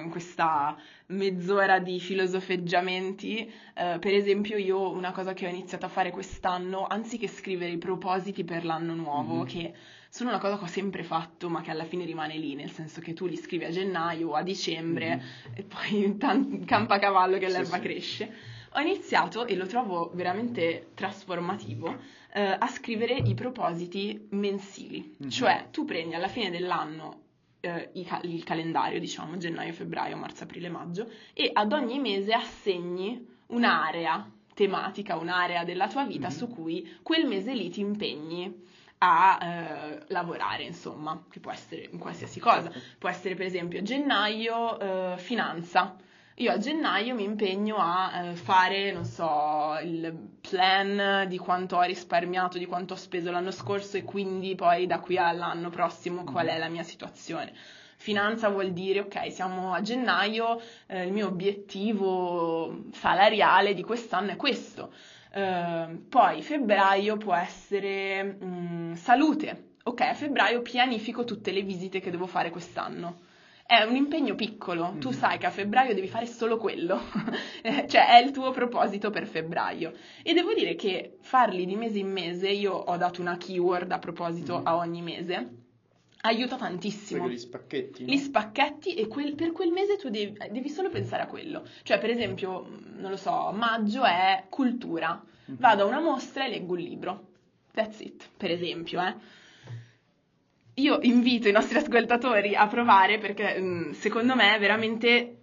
in questa mezz'ora di filosofeggiamenti, eh, per esempio io una cosa che ho iniziato a fare quest'anno, anziché scrivere i propositi per l'anno nuovo, mm-hmm. che sono una cosa che ho sempre fatto, ma che alla fine rimane lì, nel senso che tu li scrivi a gennaio o a dicembre mm-hmm. e poi tan- campa cavallo che l'erba sì, cresce. Ho iniziato, e lo trovo veramente trasformativo, eh, a scrivere i propositi mensili. Mm-hmm. Cioè, tu prendi alla fine dell'anno eh, il, il calendario, diciamo, gennaio, febbraio, marzo, aprile, maggio, e ad ogni mese assegni un'area tematica, un'area della tua vita mm-hmm. su cui quel mese lì ti impegni a eh, lavorare, insomma, che può essere in qualsiasi cosa. Può essere per esempio gennaio eh, finanza. Io a gennaio mi impegno a eh, fare, non so, il plan di quanto ho risparmiato, di quanto ho speso l'anno scorso e quindi poi da qui all'anno prossimo qual è la mia situazione. Finanza vuol dire, ok, siamo a gennaio, eh, il mio obiettivo salariale di quest'anno è questo Uh, poi febbraio può essere mm, salute. Ok, a febbraio pianifico tutte le visite che devo fare quest'anno. è un impegno piccolo, mm. tu sai che a febbraio devi fare solo quello, cioè è il tuo proposito per febbraio. E devo dire che farli di mese in mese, io ho dato una keyword a proposito mm. a ogni mese, aiuta tantissimo. Perché li spacchetti. No? Li spacchetti e quel, per quel mese tu devi, devi, solo pensare a quello. Cioè, per esempio, non lo so, maggio è cultura. Mm-hmm. Vado a una mostra e leggo un libro. That's it, per esempio, eh. Io invito i nostri ascoltatori a provare perché mm, secondo me veramente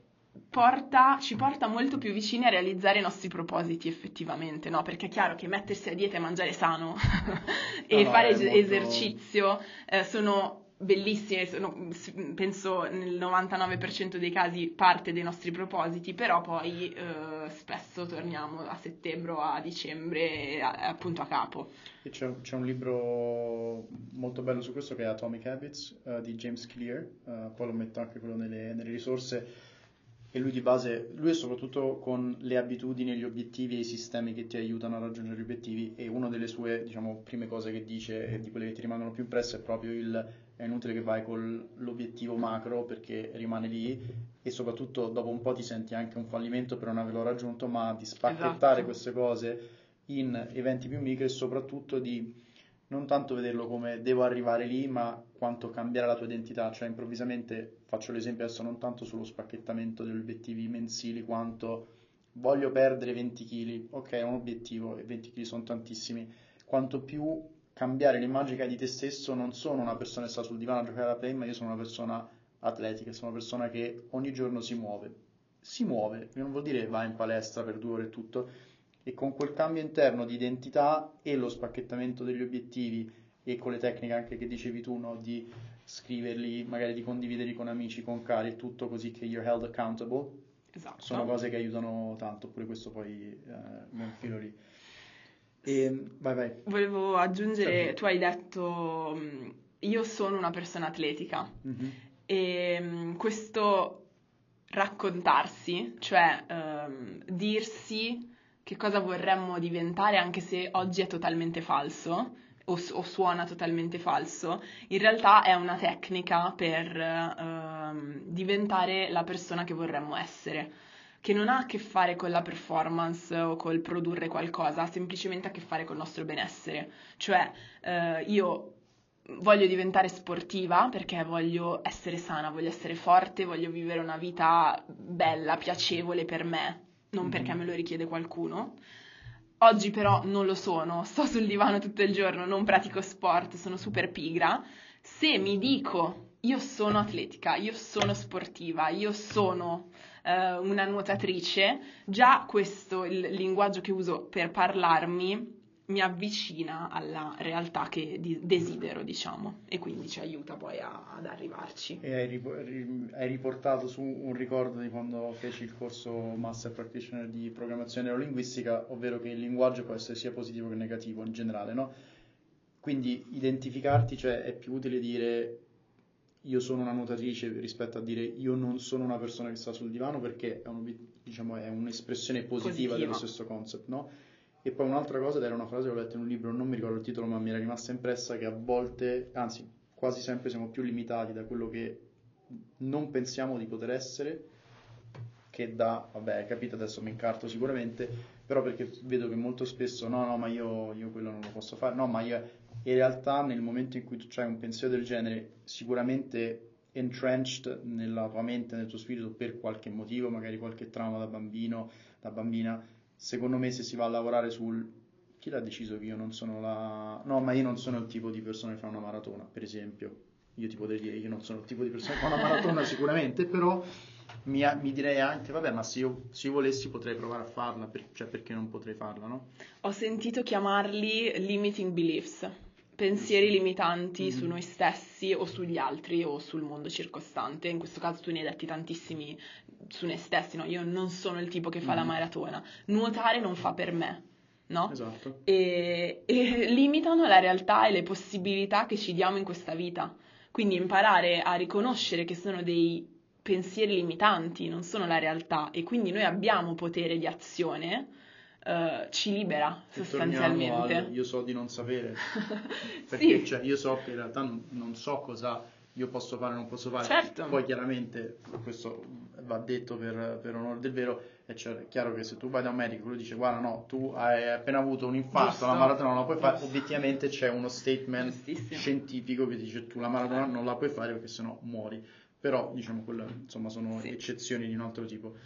porta, ci porta molto più vicini a realizzare i nostri propositi effettivamente, no? Perché è chiaro che mettersi a dieta e mangiare sano e no, fare molto... esercizio eh, sono bellissime, sono, penso nel 99% dei casi parte dei nostri propositi, però poi eh, spesso torniamo a settembre a dicembre appunto a capo. C'è, c'è, un libro molto bello su questo che è Atomic Habits uh, di James Clear, uh, poi lo metto anche quello nelle, nelle risorse e lui di base, lui è soprattutto con le abitudini, gli obiettivi e i sistemi che ti aiutano a raggiungere gli obiettivi e una delle sue, diciamo, prime cose che dice e di quelle che ti rimangono più impresse è proprio il è inutile che vai con l'obiettivo macro perché rimane lì e soprattutto dopo un po' ti senti anche un fallimento per non averlo raggiunto, ma di spacchettare esatto. queste cose in eventi più micri e soprattutto di non tanto vederlo come devo arrivare lì, ma quanto cambiare la tua identità, cioè improvvisamente faccio l'esempio adesso non tanto sullo spacchettamento degli obiettivi mensili quanto voglio perdere 20 kg, ok è un obiettivo e 20 kg sono tantissimi, quanto più cambiare l'immagine di te stesso, non sono una persona che sta sul divano a giocare a play, ma io sono una persona atletica, sono una persona che ogni giorno si muove, si muove, non vuol dire va in palestra per due ore e tutto, e con quel cambio interno di identità e lo spacchettamento degli obiettivi e con le tecniche anche che dicevi tu, no? di scriverli, magari di condividerli con amici, con cari e tutto così che you're held accountable, esatto. sono cose che aiutano tanto, oppure questo poi eh, mi infilo lì. E, vai, vai. Volevo aggiungere, sì. tu hai detto, mm, io sono una persona atletica mm-hmm. e mm, questo raccontarsi, cioè um, dirsi che cosa vorremmo diventare, anche se oggi è totalmente falso o, o suona totalmente falso, in realtà è una tecnica per uh, diventare la persona che vorremmo essere, che non ha a che fare con la performance o col produrre qualcosa, ha semplicemente a che fare col nostro benessere. Cioè, uh, io voglio diventare sportiva perché voglio essere sana, voglio essere forte, voglio vivere una vita bella, piacevole per me non perché mm-hmm. me lo richiede qualcuno. Oggi però non lo sono, sto sul divano tutto il giorno, non pratico sport, sono super pigra. Se mi dico io sono atletica, io sono sportiva, io sono uh, una nuotatrice, già questo il linguaggio che uso per parlarmi mi avvicina alla realtà che di- desidero, diciamo, e quindi ci aiuta poi a- ad arrivarci. E hai, rip- hai, riportato su un ricordo di quando feci il corso Master Practitioner di programmazione neurolinguistica, ovvero che il linguaggio può essere sia positivo che negativo in generale, no? Quindi identificarti, cioè è più utile dire io sono una nuotatrice rispetto a dire io non sono una persona che sta sul divano perché è, un, diciamo, è un'espressione positiva, positiva dello stesso concept, no? E poi un'altra cosa, ed era una frase che ho letto in un libro, non mi ricordo il titolo, ma mi era rimasta impressa, che a volte, anzi quasi sempre siamo più limitati da quello che non pensiamo di poter essere, che da, vabbè, capito, adesso mi incarto sicuramente, però perché vedo che molto spesso, no, no, ma io, io quello non lo posso fare, no, ma io, in realtà nel momento in cui tu hai un pensiero del genere, sicuramente entrenched nella tua mente, nel tuo spirito per qualche motivo, magari qualche trauma da bambino, da bambina, secondo me se si va a lavorare sul chi l'ha deciso che io non sono la no ma io non sono il tipo di persona che fa una maratona per esempio io ti potrei dire io non sono il tipo di persona che fa una maratona sicuramente però mi, mi, direi anche vabbè ma se io, se io, volessi potrei provare a farla per, cioè perché non potrei farla no? ho sentito chiamarli limiting beliefs pensieri limitanti mm-hmm. su noi stessi o sugli altri o sul mondo circostante. In questo caso tu ne hai detti tantissimi su noi stessi, no? Io non sono il tipo che fa mm-hmm. la maratona. Nuotare non fa per me. No? Esatto. E, e limitano la realtà e le possibilità che ci diamo in questa vita. Quindi imparare a riconoscere che sono dei pensieri limitanti, non sono la realtà, e quindi noi abbiamo potere di azione uh, ci libera sostanzialmente. Al, io so di non sapere, perché sì. cioè, io so che in realtà non, non, so cosa io posso fare, non posso fare. Certo. Poi chiaramente, questo va detto per, per onore del vero, è chiaro che se tu vai da un medico e lui dice guarda no, tu hai appena avuto un infarto, Giusto. la maratona non la puoi fare, obiettivamente c'è uno statement scientifico che dice tu la maratona non la puoi fare perché sennò muori. Però diciamo quelle insomma sono Sì. eccezioni di un altro tipo.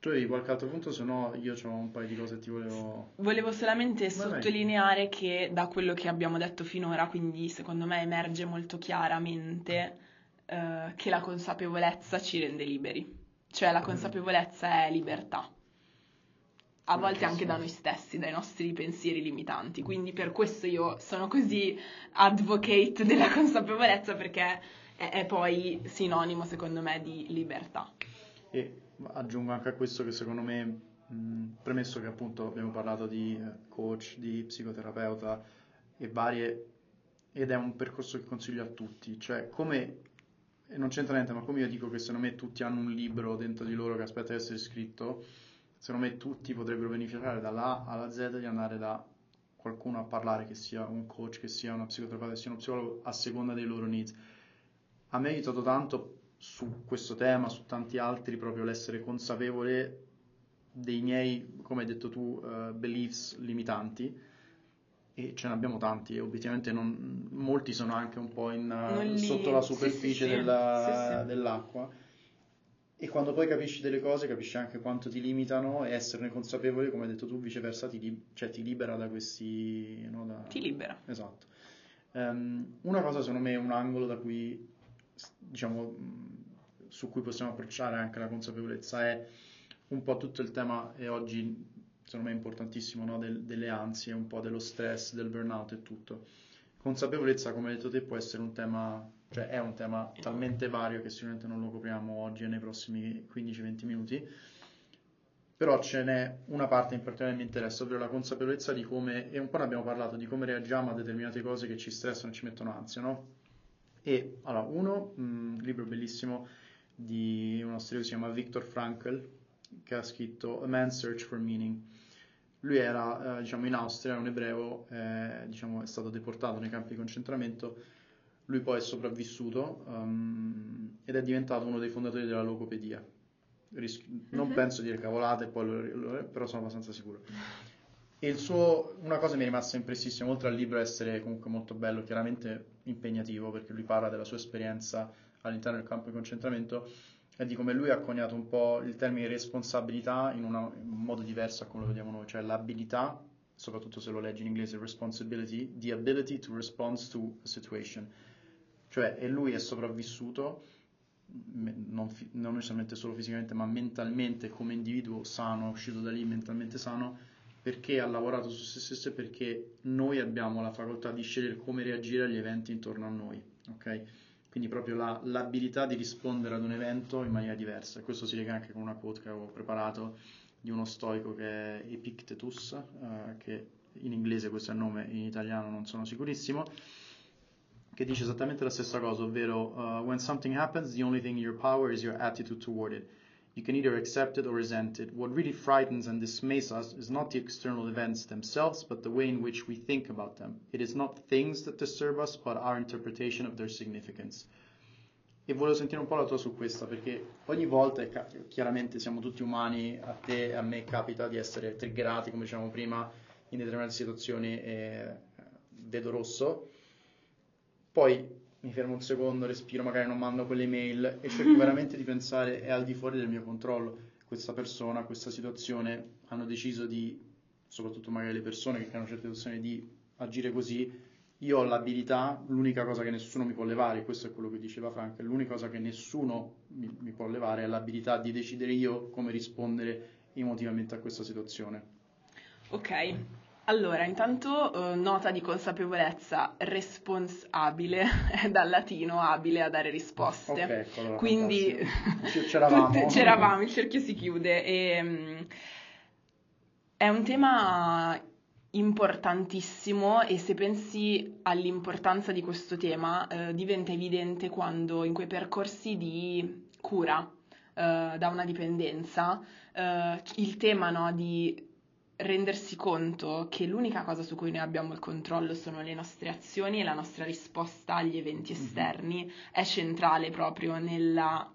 Tu avevi qualche altro punto, se no io ho un paio di cose che ti volevo... Volevo solamente vai. sottolineare che da quello che abbiamo detto finora, quindi secondo me emerge molto chiaramente eh, che la consapevolezza ci rende liberi, cioè la consapevolezza è libertà, a volte anche da noi stessi, dai nostri pensieri limitanti, quindi per questo io sono così advocate della consapevolezza perché è, è poi sinonimo secondo me di libertà. E aggiungo anche a questo che secondo me, mh, premesso che appunto abbiamo parlato di eh, coach, di psicoterapeuta e varie, ed è un percorso che consiglio a tutti, cioè come, non c'entra niente, ma come io dico che secondo me tutti hanno un libro dentro di loro che aspetta di essere scritto, secondo me tutti potrebbero beneficiare dalla alla Z di andare da qualcuno a parlare, che sia un coach, che sia una psicoterapeuta, che sia uno psicologo, a seconda dei loro needs. A me ha aiutato tanto su questo tema, su tanti altri, proprio l'essere consapevole dei miei, come hai detto tu, eh, beliefs limitanti. E ce ne abbiamo tanti, e obiettivamente non- molti sono anche un po' in, li- sotto la superficie sì, sì. della- Sì, dell'acqua. E quando poi capisci delle cose, capisci anche quanto ti limitano e esserne consapevole, come hai detto tu, viceversa, ti, li- cioè, ti libera da questi... no, da- Ti libera. Esatto. Ehm, una cosa, secondo me, un angolo da cui, diciamo, su cui possiamo approcciare anche la consapevolezza è un po' tutto il tema, e oggi secondo me è importantissimo, no, del- delle ansie, un po' dello stress, del burnout e tutto. Consapevolezza, come hai detto te, può essere un tema, cioè è un tema talmente vario che sicuramente non lo copriamo oggi e nei prossimi 15-20 minuti. Però ce n'è una parte in particolare che mi interessa, ovvero la consapevolezza di come, e un po' ne abbiamo parlato, di come reagiamo a determinate cose che ci stressano e ci mettono ansia, no? E allora, uno, un libro bellissimo di uno austriaco che si chiama Viktor Frankl, che ha scritto A Man's Search for Meaning. Lui era, eh, diciamo, in Austria, era un ebreo, eh, diciamo, è stato deportato nei campi di concentramento. Lui poi è sopravvissuto ehm, ed è diventato uno dei fondatori della logopedia. Ris- non Mhm. penso dire cavolate, lo- lo- però sono abbastanza sicuro. E il suo, una cosa mi è rimasta impressissima, oltre al libro essere comunque molto bello, chiaramente impegnativo, perché lui parla della sua esperienza all'interno del campo di concentramento e di come lui ha coniato un po' il termine responsabilità in, una- in un modo diverso a come lo vediamo noi, cioè l'abilità, soprattutto se lo leggi in inglese, responsibility, the ability to respond to a situation. Cioè, e lui è sopravvissuto, non, non necessariamente solo fisicamente, ma mentalmente come individuo sano, è uscito da lì mentalmente sano, perché ha lavorato su se stesso e perché noi abbiamo la facoltà di scegliere come reagire agli eventi intorno a noi, ok? Quindi proprio la- l'abilità di rispondere ad un evento in maniera diversa. E questo si lega anche con una quote che avevo preparato di uno stoico che è Epictetus, eh, che in inglese questo è il nome, in italiano non sono sicurissimo, che dice esattamente la stessa cosa, ovvero uh, when something happens, the only thing in your power is your attitude toward it. You can either accept it or resent it. What really frightens and dismays us is not the external events themselves, but the way in which we think about them. It is not things that disturb us, but our interpretation of their significance. E volevo sentire un po' la tua su questa, perché ogni volta, chiaramente siamo tutti umani, a te e a me capita di essere triggerati, come dicevamo prima, in determinate situazioni e vedo rosso, poi mi fermo un secondo, respiro, magari non mando quelle mail e cerco veramente di pensare è al di fuori del mio controllo. Questa persona, questa situazione hanno deciso di, soprattutto magari le persone che hanno certe situazioni, di agire così. Io ho l'abilità, l'unica cosa che nessuno mi può levare, questo è quello che diceva Frank, l'unica cosa che nessuno mi, mi può levare è l'abilità di decidere io come rispondere emotivamente a questa situazione. Ok, allora intanto eh, nota di consapevolezza responsabile è dal latino abile a dare risposte. Ok, ecco, allora, Quindi c'eravamo. tutte- c'eravamo, il cerchio si chiude e mm, è un tema importantissimo e se pensi all'importanza di questo tema eh, diventa evidente quando in quei percorsi di cura eh, da una dipendenza eh, il tema no, di rendersi conto che l'unica cosa su cui noi abbiamo il controllo sono le nostre azioni e la nostra risposta agli eventi Mhm. esterni mm-hmm. è centrale proprio nella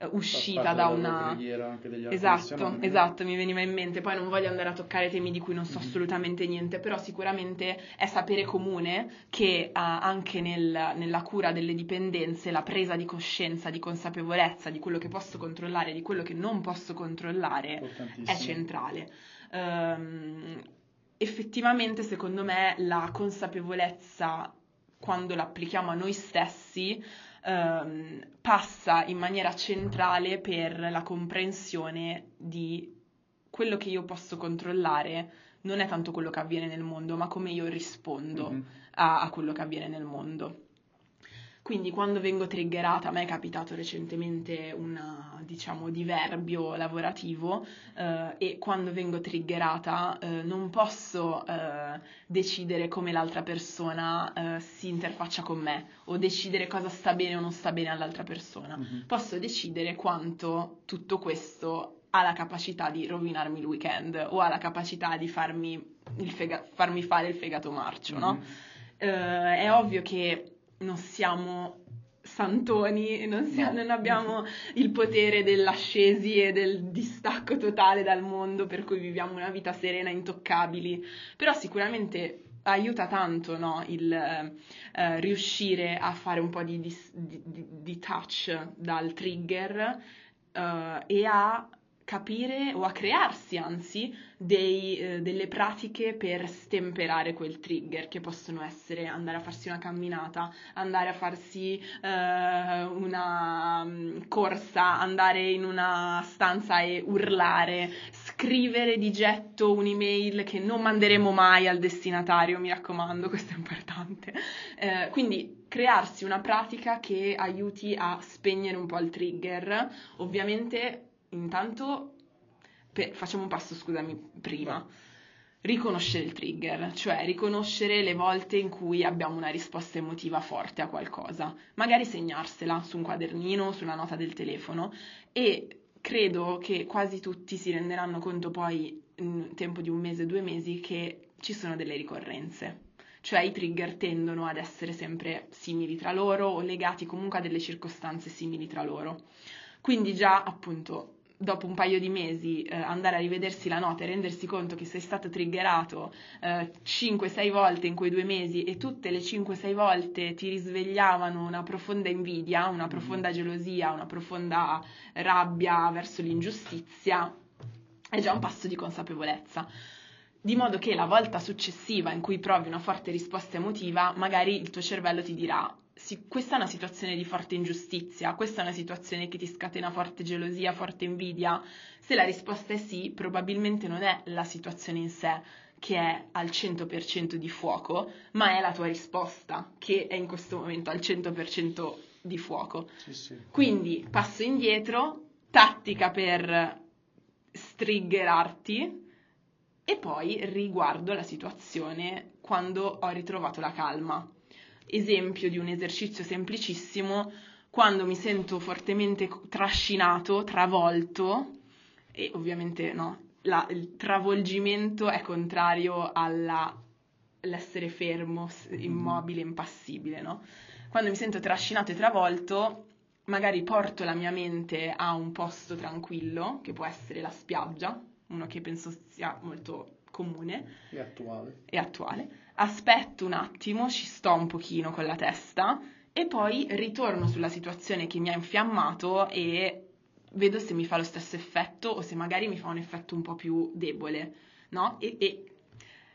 uh, uscita da una... preghiera anche degli altri Esatto, esatto, mi veniva in mente. Poi non voglio andare a toccare temi di cui non so Mhm. assolutamente niente, però sicuramente è sapere comune che uh, anche nel- nella cura delle dipendenze la presa di coscienza, di consapevolezza di quello che posso controllare e di quello che non posso controllare è centrale. Ehm, effettivamente, secondo me, la consapevolezza, quando l'applichiamo a noi stessi, ehm, passa in maniera centrale per la comprensione di quello che io posso controllare. Non è tanto quello che avviene nel mondo, ma come io rispondo Mhm. a, a quello che avviene nel mondo. Quindi quando vengo triggerata, a me è capitato recentemente un diciamo diverbio lavorativo eh, e quando vengo triggerata eh, non posso eh, decidere come l'altra persona eh, si interfaccia con me o decidere cosa sta bene o non sta bene all'altra persona. Mhm. Posso decidere quanto tutto questo ha la capacità di rovinarmi il weekend o ha la capacità di farmi, il fega- farmi fare il fegato marcio, no? Mhm. Eh, è ovvio che non siamo santoni, non, sia- No. non abbiamo il potere dell'ascesi e del distacco totale dal mondo, per cui viviamo una vita serena, intoccabili, però sicuramente aiuta tanto no, il eh, riuscire a fare un po' di, dis- di- di- di touch dal trigger eh, e a capire o a crearsi anzi dei, eh, delle pratiche per stemperare quel trigger che possono essere andare a farsi una camminata, andare a farsi eh, una mm, corsa, andare in una stanza e urlare, scrivere di getto un'email che non manderemo mai al destinatario, mi raccomando, questo è importante. Eh, quindi crearsi una pratica che aiuti a spegnere un po' il trigger, ovviamente intanto per- facciamo un passo, scusami, prima. Riconoscere il trigger, cioè riconoscere le volte in cui abbiamo una risposta emotiva forte a qualcosa, magari segnarsela su un quadernino, sulla nota del telefono e credo che quasi tutti si renderanno conto poi in tempo di un mese, due mesi che ci sono delle ricorrenze. Cioè i trigger tendono ad essere sempre simili tra loro o legati comunque a delle circostanze simili tra loro. Quindi già appunto dopo un paio di mesi eh, andare a rivedersi la nota e rendersi conto che sei stato triggerato eh, 5-6 volte in quei due mesi e tutte le 5-6 volte ti risvegliavano una profonda invidia, una profonda gelosia, una profonda rabbia verso l'ingiustizia, è già un passo di consapevolezza. Di modo che la volta successiva in cui provi una forte risposta emotiva, magari il tuo cervello ti dirà sì, questa è una situazione di forte ingiustizia, questa è una situazione che ti scatena forte gelosia, forte invidia. Se la risposta è sì, probabilmente non è la situazione in sé che è al 100% di fuoco, ma è la tua risposta che è in questo momento al 100% di fuoco. Sì, sì. Quindi passo indietro, tattica per striggerarti e poi riguardo la situazione quando ho ritrovato la calma. Esempio di un esercizio semplicissimo, quando mi sento fortemente trascinato, travolto, e ovviamente no, la- il travolgimento è contrario all'essere fermo, s- immobile, impassibile, no? Quando mi sento trascinato e travolto, magari porto la mia mente a un posto tranquillo, che può essere la spiaggia, uno che penso sia molto comune È attuale. e attuale. Aspetto un attimo, ci sto un pochino con la testa e poi ritorno sulla situazione che mi ha infiammato e vedo se mi fa lo stesso effetto o se magari mi fa un effetto un po' più debole, no? E, e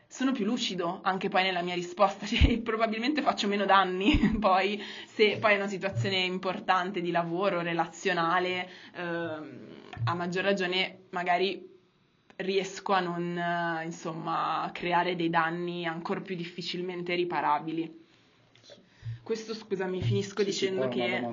sono più lucido anche poi nella mia risposta, cioè, probabilmente faccio meno danni poi se poi è una situazione importante di lavoro, relazionale, ehm, a maggior ragione magari riesco a non eh, insomma creare dei danni ancora più difficilmente riparabili. Questo scusami, finisco Sì, dicendo che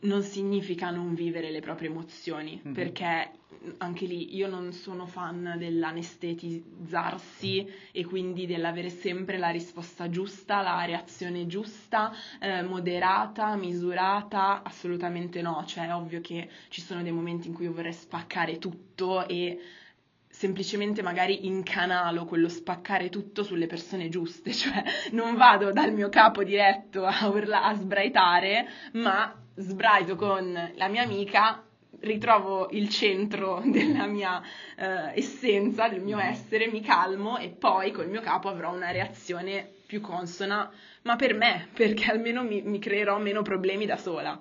non significa non vivere le proprie emozioni, Mhm. perché anche lì io non sono fan dell'anestetizzarsi e quindi dell'avere sempre la risposta giusta, la reazione giusta, eh, moderata, misurata, assolutamente no, cioè è ovvio che ci sono dei momenti in cui io vorrei spaccare tutto e semplicemente magari incanalo quello spaccare tutto sulle persone giuste, cioè non vado dal mio capo diretto a, urla, a sbraitare, ma sbraito con la mia amica, ritrovo il centro della mia eh, essenza, del mio essere, mi calmo e poi col mio capo avrò una reazione più consona, ma per me, perché almeno mi, mi creerò meno problemi da sola.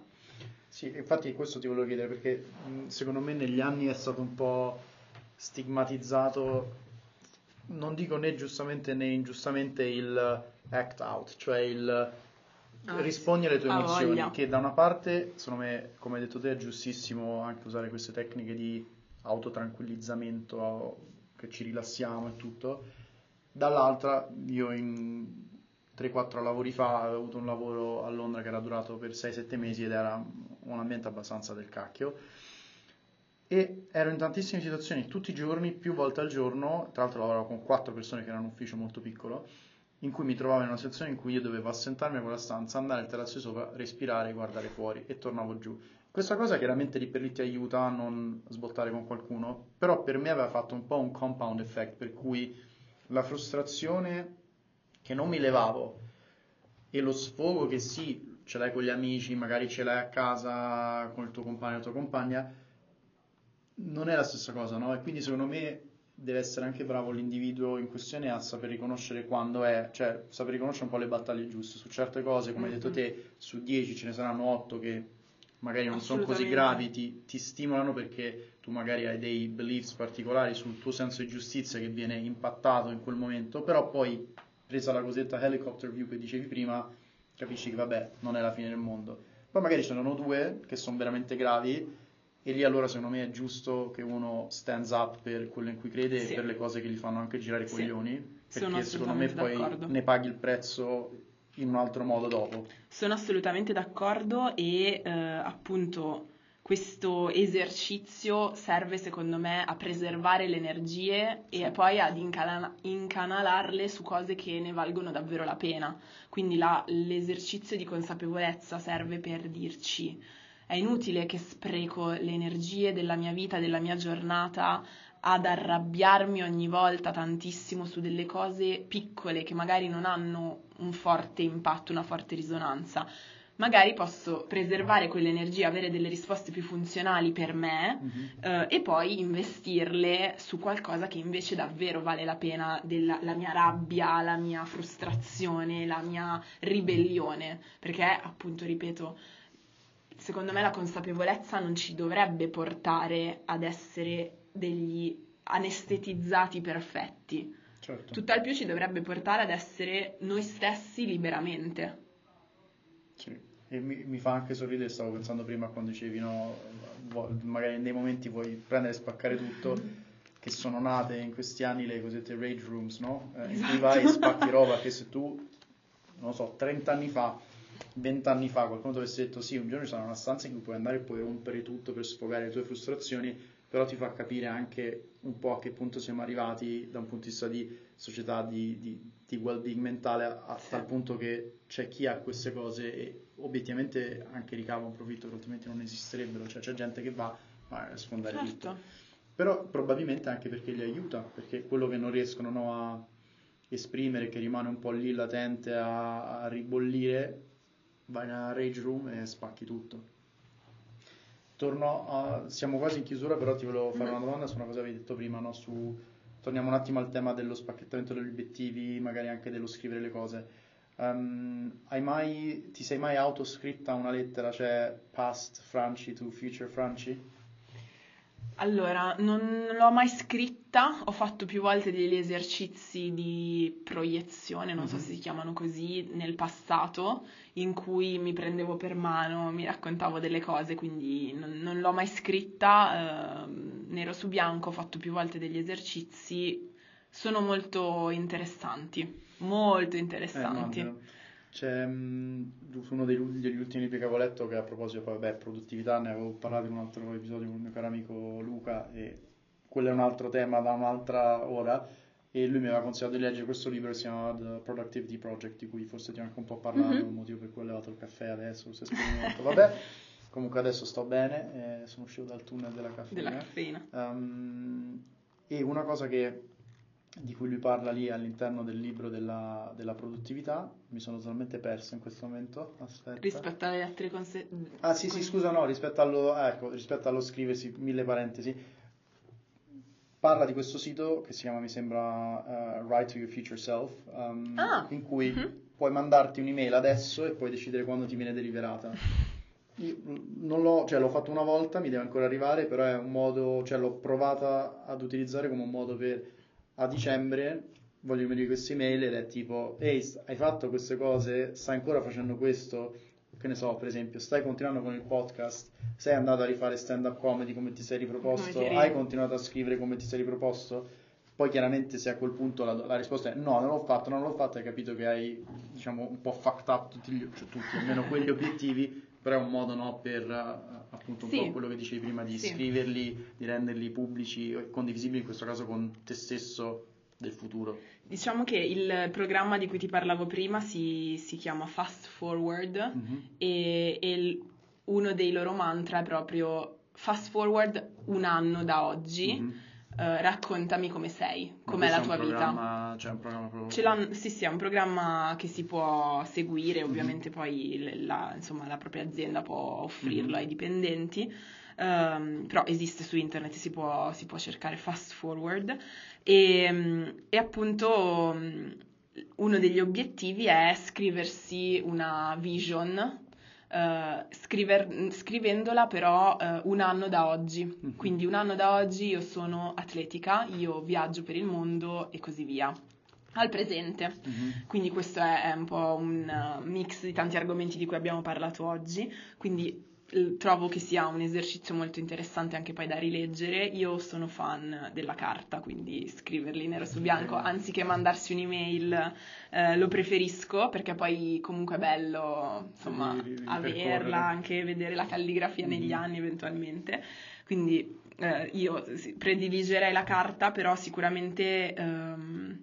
Sì, infatti questo ti volevo chiedere perché secondo me negli anni è stato un po' stigmatizzato, non dico né giustamente né ingiustamente il act out, cioè il ah, rispondi alle tue emozioni, voglia. che da una parte, secondo me, come hai detto te, è giustissimo anche usare queste tecniche di autotranquillizzamento, che ci rilassiamo e tutto, dall'altra io in 3-4 lavori fa avevo avuto un lavoro a Londra che era durato per 6-7 mesi ed era un ambiente abbastanza del cacchio e ero in tantissime situazioni tutti i giorni, più volte al giorno, tra l'altro lavoravo con 4 persone che erano un ufficio molto piccolo, in cui mi trovavo in una situazione in cui io dovevo assentarmi a quella stanza, andare al terrazzo sopra, respirare, guardare fuori e tornavo giù. Questa cosa chiaramente lì per lì ti aiuta a non sbottare con qualcuno, però per me aveva fatto un po' un compound effect, per cui la frustrazione che non mi levavo e lo sfogo che sì, ce l'hai con gli amici, magari ce l'hai a casa con il tuo compagno o la tua compagna, non è la stessa cosa, no? E quindi secondo me deve essere anche bravo l'individuo in questione a saper riconoscere quando è, cioè saper riconoscere un po' le battaglie giuste su certe cose, come hai detto te, su 10 ce ne saranno 8 che magari non sono così gravi, ti, ti, stimolano perché tu magari hai dei beliefs particolari sul tuo senso di giustizia che viene impattato in quel momento, però poi presa la cosiddetta helicopter view che dicevi prima, capisci che vabbè, non è la fine del mondo. Poi magari ce ne sono due che sono veramente gravi e lì allora secondo me è giusto che uno stands up per quello in cui crede sì. e per le cose che gli fanno anche girare i sì. coglioni, perché secondo me poi d'accordo. ne paghi il prezzo in un altro modo dopo. Sono assolutamente d'accordo e eh, appunto questo esercizio serve secondo me a preservare le energie e poi ad incana- incanalarle su cose che ne valgono davvero la pena. Quindi la, l'esercizio di consapevolezza serve per dirci è inutile che spreco le energie della mia vita, della mia giornata ad arrabbiarmi ogni volta tantissimo su delle cose piccole che magari non hanno un forte impatto, una forte risonanza magari posso preservare quell'energia, avere delle risposte più funzionali per me mm-hmm. eh, e poi investirle su qualcosa che invece davvero vale la pena della la mia rabbia, la mia frustrazione, la mia ribellione, perché appunto, ripeto, secondo me la consapevolezza non ci dovrebbe portare ad essere degli anestetizzati perfetti. Certo. Tutt'al più ci dovrebbe portare ad essere noi stessi liberamente. Sì. E mi, mi, fa anche sorridere, stavo pensando prima quando dicevi no, magari nei momenti vuoi prendere e spaccare tutto, che sono nate in questi anni le cosiddette rage rooms, no? Eh, esatto. In cui vai e spacchi roba che se tu, non lo so, 30 anni fa, 20 anni fa qualcuno ti avesse detto sì, un giorno ci sarà una stanza in cui puoi andare e puoi rompere tutto per sfogare le tue frustrazioni, però ti fa capire anche un po' a che punto siamo arrivati da un punto di vista di società, di, di, di well-being mentale, a, tal punto che c'è chi ha queste cose e obiettivamente anche ricava un profitto che altrimenti non esisterebbero, cioè c'è gente che va a sfondare certo. tutto. Però probabilmente anche perché li aiuta, perché quello che non riescono no, a esprimere, che rimane un po' lì latente a, a ribollire, vai nella rage room e spacchi tutto. Torno a, siamo quasi in chiusura, però ti volevo fare una domanda su una cosa che avevi detto prima, no? su, torniamo un attimo al tema dello spacchettamento degli obiettivi, magari anche dello scrivere le cose. Um, mai, ti sei mai autoscritta una lettera, cioè past Franci to future Franci? Allora, non l'ho mai scritta, ho fatto più volte degli esercizi di proiezione, non mm-hmm. so se si chiamano così, nel passato, in cui mi prendevo per mano, mi raccontavo delle cose, quindi non, non l'ho mai scritta, eh, nero su bianco, ho fatto più volte degli esercizi, sono molto interessanti, molto interessanti. Eh, c'è um, uno degli, degli, ultimi libri che avevo letto che a proposito poi, vabbè, produttività, ne avevo parlato in un altro episodio con il mio caro amico Luca e quello è un altro tema da un'altra ora e lui mi aveva consigliato di leggere questo libro che si chiama The Productivity Project di cui forse ti ho anche un po' parlato, mm-hmm. il motivo per cui ho levato il caffè adesso, questo esperimento, vabbè. Comunque adesso sto bene, eh, sono uscito dal tunnel della caffeina. Della caffeina. Um, E una cosa che, di cui lui parla lì all'interno del libro della, della produttività, mi sono totalmente perso in questo momento. Aspetta. Rispetto alle altre conseguenze. Ah sì, sì, scusa, no, rispetto allo, ecco, rispetto allo scriversi, mille parentesi, parla di questo sito che si chiama, mi sembra, uh, Write to Your Future Self, um, Ah, in cui mhm. puoi mandarti un'email adesso e puoi decidere quando ti viene deliberata. Io non l'ho, cioè l'ho fatto una volta, mi deve ancora arrivare, però è un modo, cioè l'ho provata ad utilizzare come un modo per a dicembre voglio inviare questa email ed è tipo, ehi, hai fatto queste cose, stai ancora facendo questo, che ne so, per esempio, stai continuando con il podcast, sei andato a rifare stand-up comedy come ti sei riproposto, ti hai continuato a scrivere come ti sei riproposto, poi chiaramente se a quel punto la, la risposta è no, non l'ho fatto, non l'ho fatto, hai capito che hai, diciamo, un po' fucked up tutti, gli, cioè tutti, almeno quegli obiettivi, però è un modo, no, per eh, appunto un Sì. po' quello che dicevi prima, di Sì. scriverli, di renderli pubblici e condivisibili, in questo caso con te stesso del futuro. Diciamo che il programma di cui ti parlavo prima si, si chiama Fast Forward Mhm. e, e uno dei loro mantra è proprio Fast Forward un anno da oggi, Mhm. eh, raccontami come sei, Ma com'è la tua vita. Cioè un programma proprio... Sì, sì, è un programma che si può seguire, ovviamente poi l- la, insomma, la propria azienda può offrirlo Mhm. ai dipendenti, ehm, però esiste su internet, si può, si può cercare Fast Forward e, mm, e appunto mm, uno degli obiettivi è scriversi una vision. eh, scriver- scrivendola però eh, un anno da oggi, Mhm. quindi un anno da oggi io sono atletica, io viaggio per il mondo e così via. Al presente. Mhm. Quindi questo è, è un po' un uh, mix di tanti argomenti di cui abbiamo parlato oggi, quindi trovo che sia un esercizio molto interessante anche poi da rileggere. Io sono fan della carta, quindi scriverli nero su bianco, anziché mandarsi un'email, eh, lo preferisco perché poi comunque è bello, insomma, Ri- ri- averla, anche vedere la calligrafia negli Mhm. anni eventualmente. Quindi eh, io prediligerei la carta, però sicuramente ehm,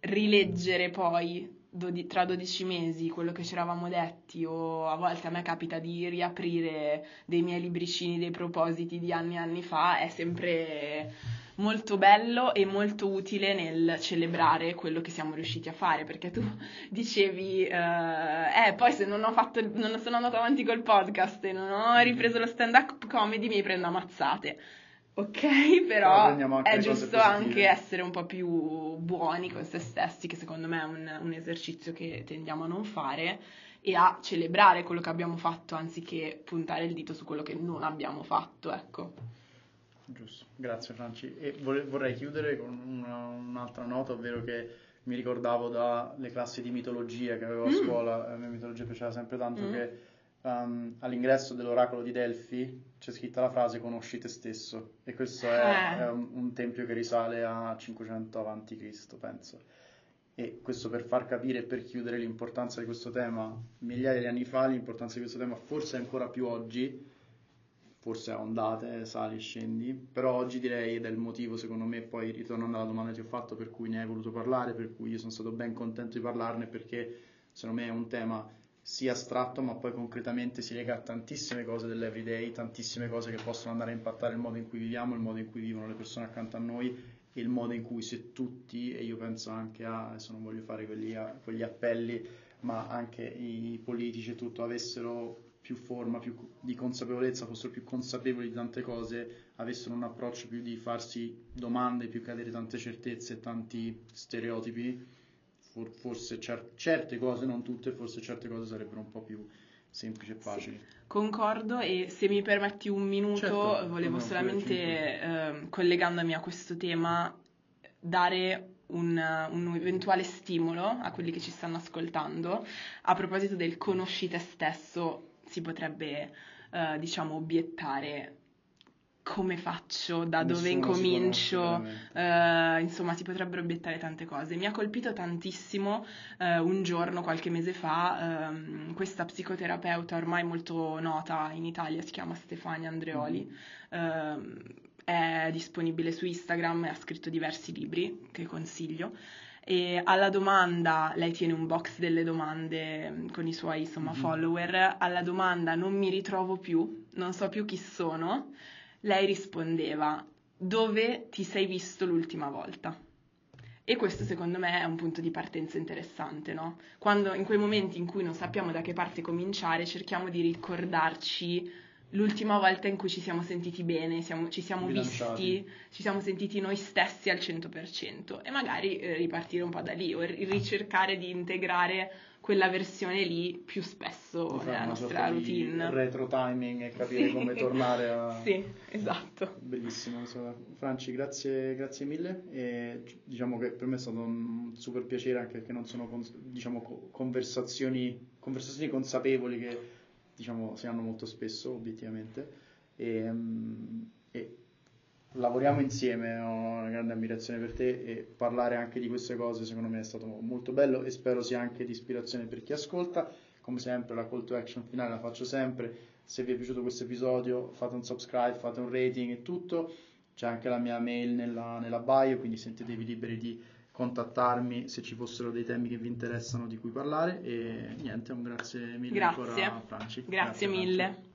rileggere poi dodi- tra 12 mesi quello che ci eravamo detti o a volte a me capita di riaprire dei miei libricini dei propositi di anni e anni fa è sempre molto bello e molto utile nel celebrare quello che siamo riusciti a fare perché tu dicevi eh, eh, poi se non fatto non sono andato avanti col podcast e non ho ripreso lo stand up comedy mi prendo ammazzate Ok, Però è giusto anche essere un po' più buoni con se stessi, che secondo me è un, un esercizio che tendiamo a non fare, e a celebrare quello che abbiamo fatto anziché puntare il dito su quello che non abbiamo fatto, ecco. Giusto, grazie Franci. E vole- vorrei chiudere con una- un'altra nota, ovvero che mi ricordavo dalle classi di mitologia che avevo a Mm. scuola, a me mitologia piaceva sempre tanto, Mm. che um, all'ingresso dell'oracolo di Delfi c'è scritta la frase conosci te stesso e questo è, Eh. è un, un tempio che risale a 500 avanti Cristo, penso. E questo per far capire e per chiudere l'importanza di questo tema, migliaia di anni fa l'importanza di questo tema forse ancora più oggi, forse a ondate, sali e scendi, però oggi direi ed è il motivo secondo me, poi ritornando alla domanda che ti ho fatto per cui ne hai voluto parlare, per cui io sono stato ben contento di parlarne perché secondo me è un tema sì astratto ma poi concretamente si lega a tantissime cose dell'everyday, tantissime cose che possono andare a impattare il modo in cui viviamo, il modo in cui vivono le persone accanto a noi e il modo in cui se tutti, e io penso anche a, adesso non voglio fare quelli, quegli appelli, ma anche i politici e tutto avessero più forma, più di consapevolezza, fossero più consapevoli di tante cose, avessero un approccio più di farsi domande, più che avere tante certezze e tanti stereotipi, for- forse cer- certe cose, non tutte, forse certe cose sarebbero un po' più semplici e facili. Concordo e se mi permetti un minuto, Certo, volevo no, solamente, ehm, collegandomi a questo tema, dare un, un eventuale stimolo a quelli che ci stanno ascoltando. A proposito del conosci te stesso, si potrebbe, eh, diciamo, obiettare come faccio, da dove Nessuno si incomincio, eh, insomma, si potrebbero obiettare tante cose. Mi ha colpito tantissimo eh, un giorno, qualche mese fa, ehm, questa psicoterapeuta ormai molto nota in Italia, si chiama Stefania Andreoli, ehm, è disponibile su Instagram e ha scritto diversi libri che consiglio. E alla domanda, lei tiene un box delle domande mm, con i suoi insomma, Mhm. follower, alla domanda non mi ritrovo più, non so più chi sono, lei rispondeva dove ti sei visto l'ultima volta. E questo secondo me è un punto di partenza interessante, no? Quando in quei momenti in cui non sappiamo da che parte cominciare, cerchiamo di ricordarci l'ultima volta in cui ci siamo sentiti bene, siamo, ci siamo Bilanciati. visti, ci siamo sentiti noi stessi al 100% e magari eh, ripartire un po' da lì o ri- ricercare di integrare quella versione lì più spesso fare nella nostra routine. retro timing e capire Sì. come tornare a... Sì, esatto. Bellissimo, insomma. Franci, grazie, grazie mille. E, diciamo che per me è stato un super piacere anche perché non sono diciamo, co- conversazioni, conversazioni consapevoli che diciamo, si hanno molto spesso, obiettivamente. E, mm, e lavoriamo insieme, ho una grande ammirazione per te e parlare anche di queste cose secondo me è stato molto bello e spero sia anche di ispirazione per chi ascolta. Come sempre la call to action finale la faccio sempre, se vi è piaciuto questo episodio fate un subscribe, fate un rating e tutto, c'è anche la mia mail nella, nella bio, quindi sentitevi liberi di contattarmi se ci fossero dei temi che vi interessano di cui parlare e niente, un grazie mille Grazie. ancora Franci. Grazie Franci. mille.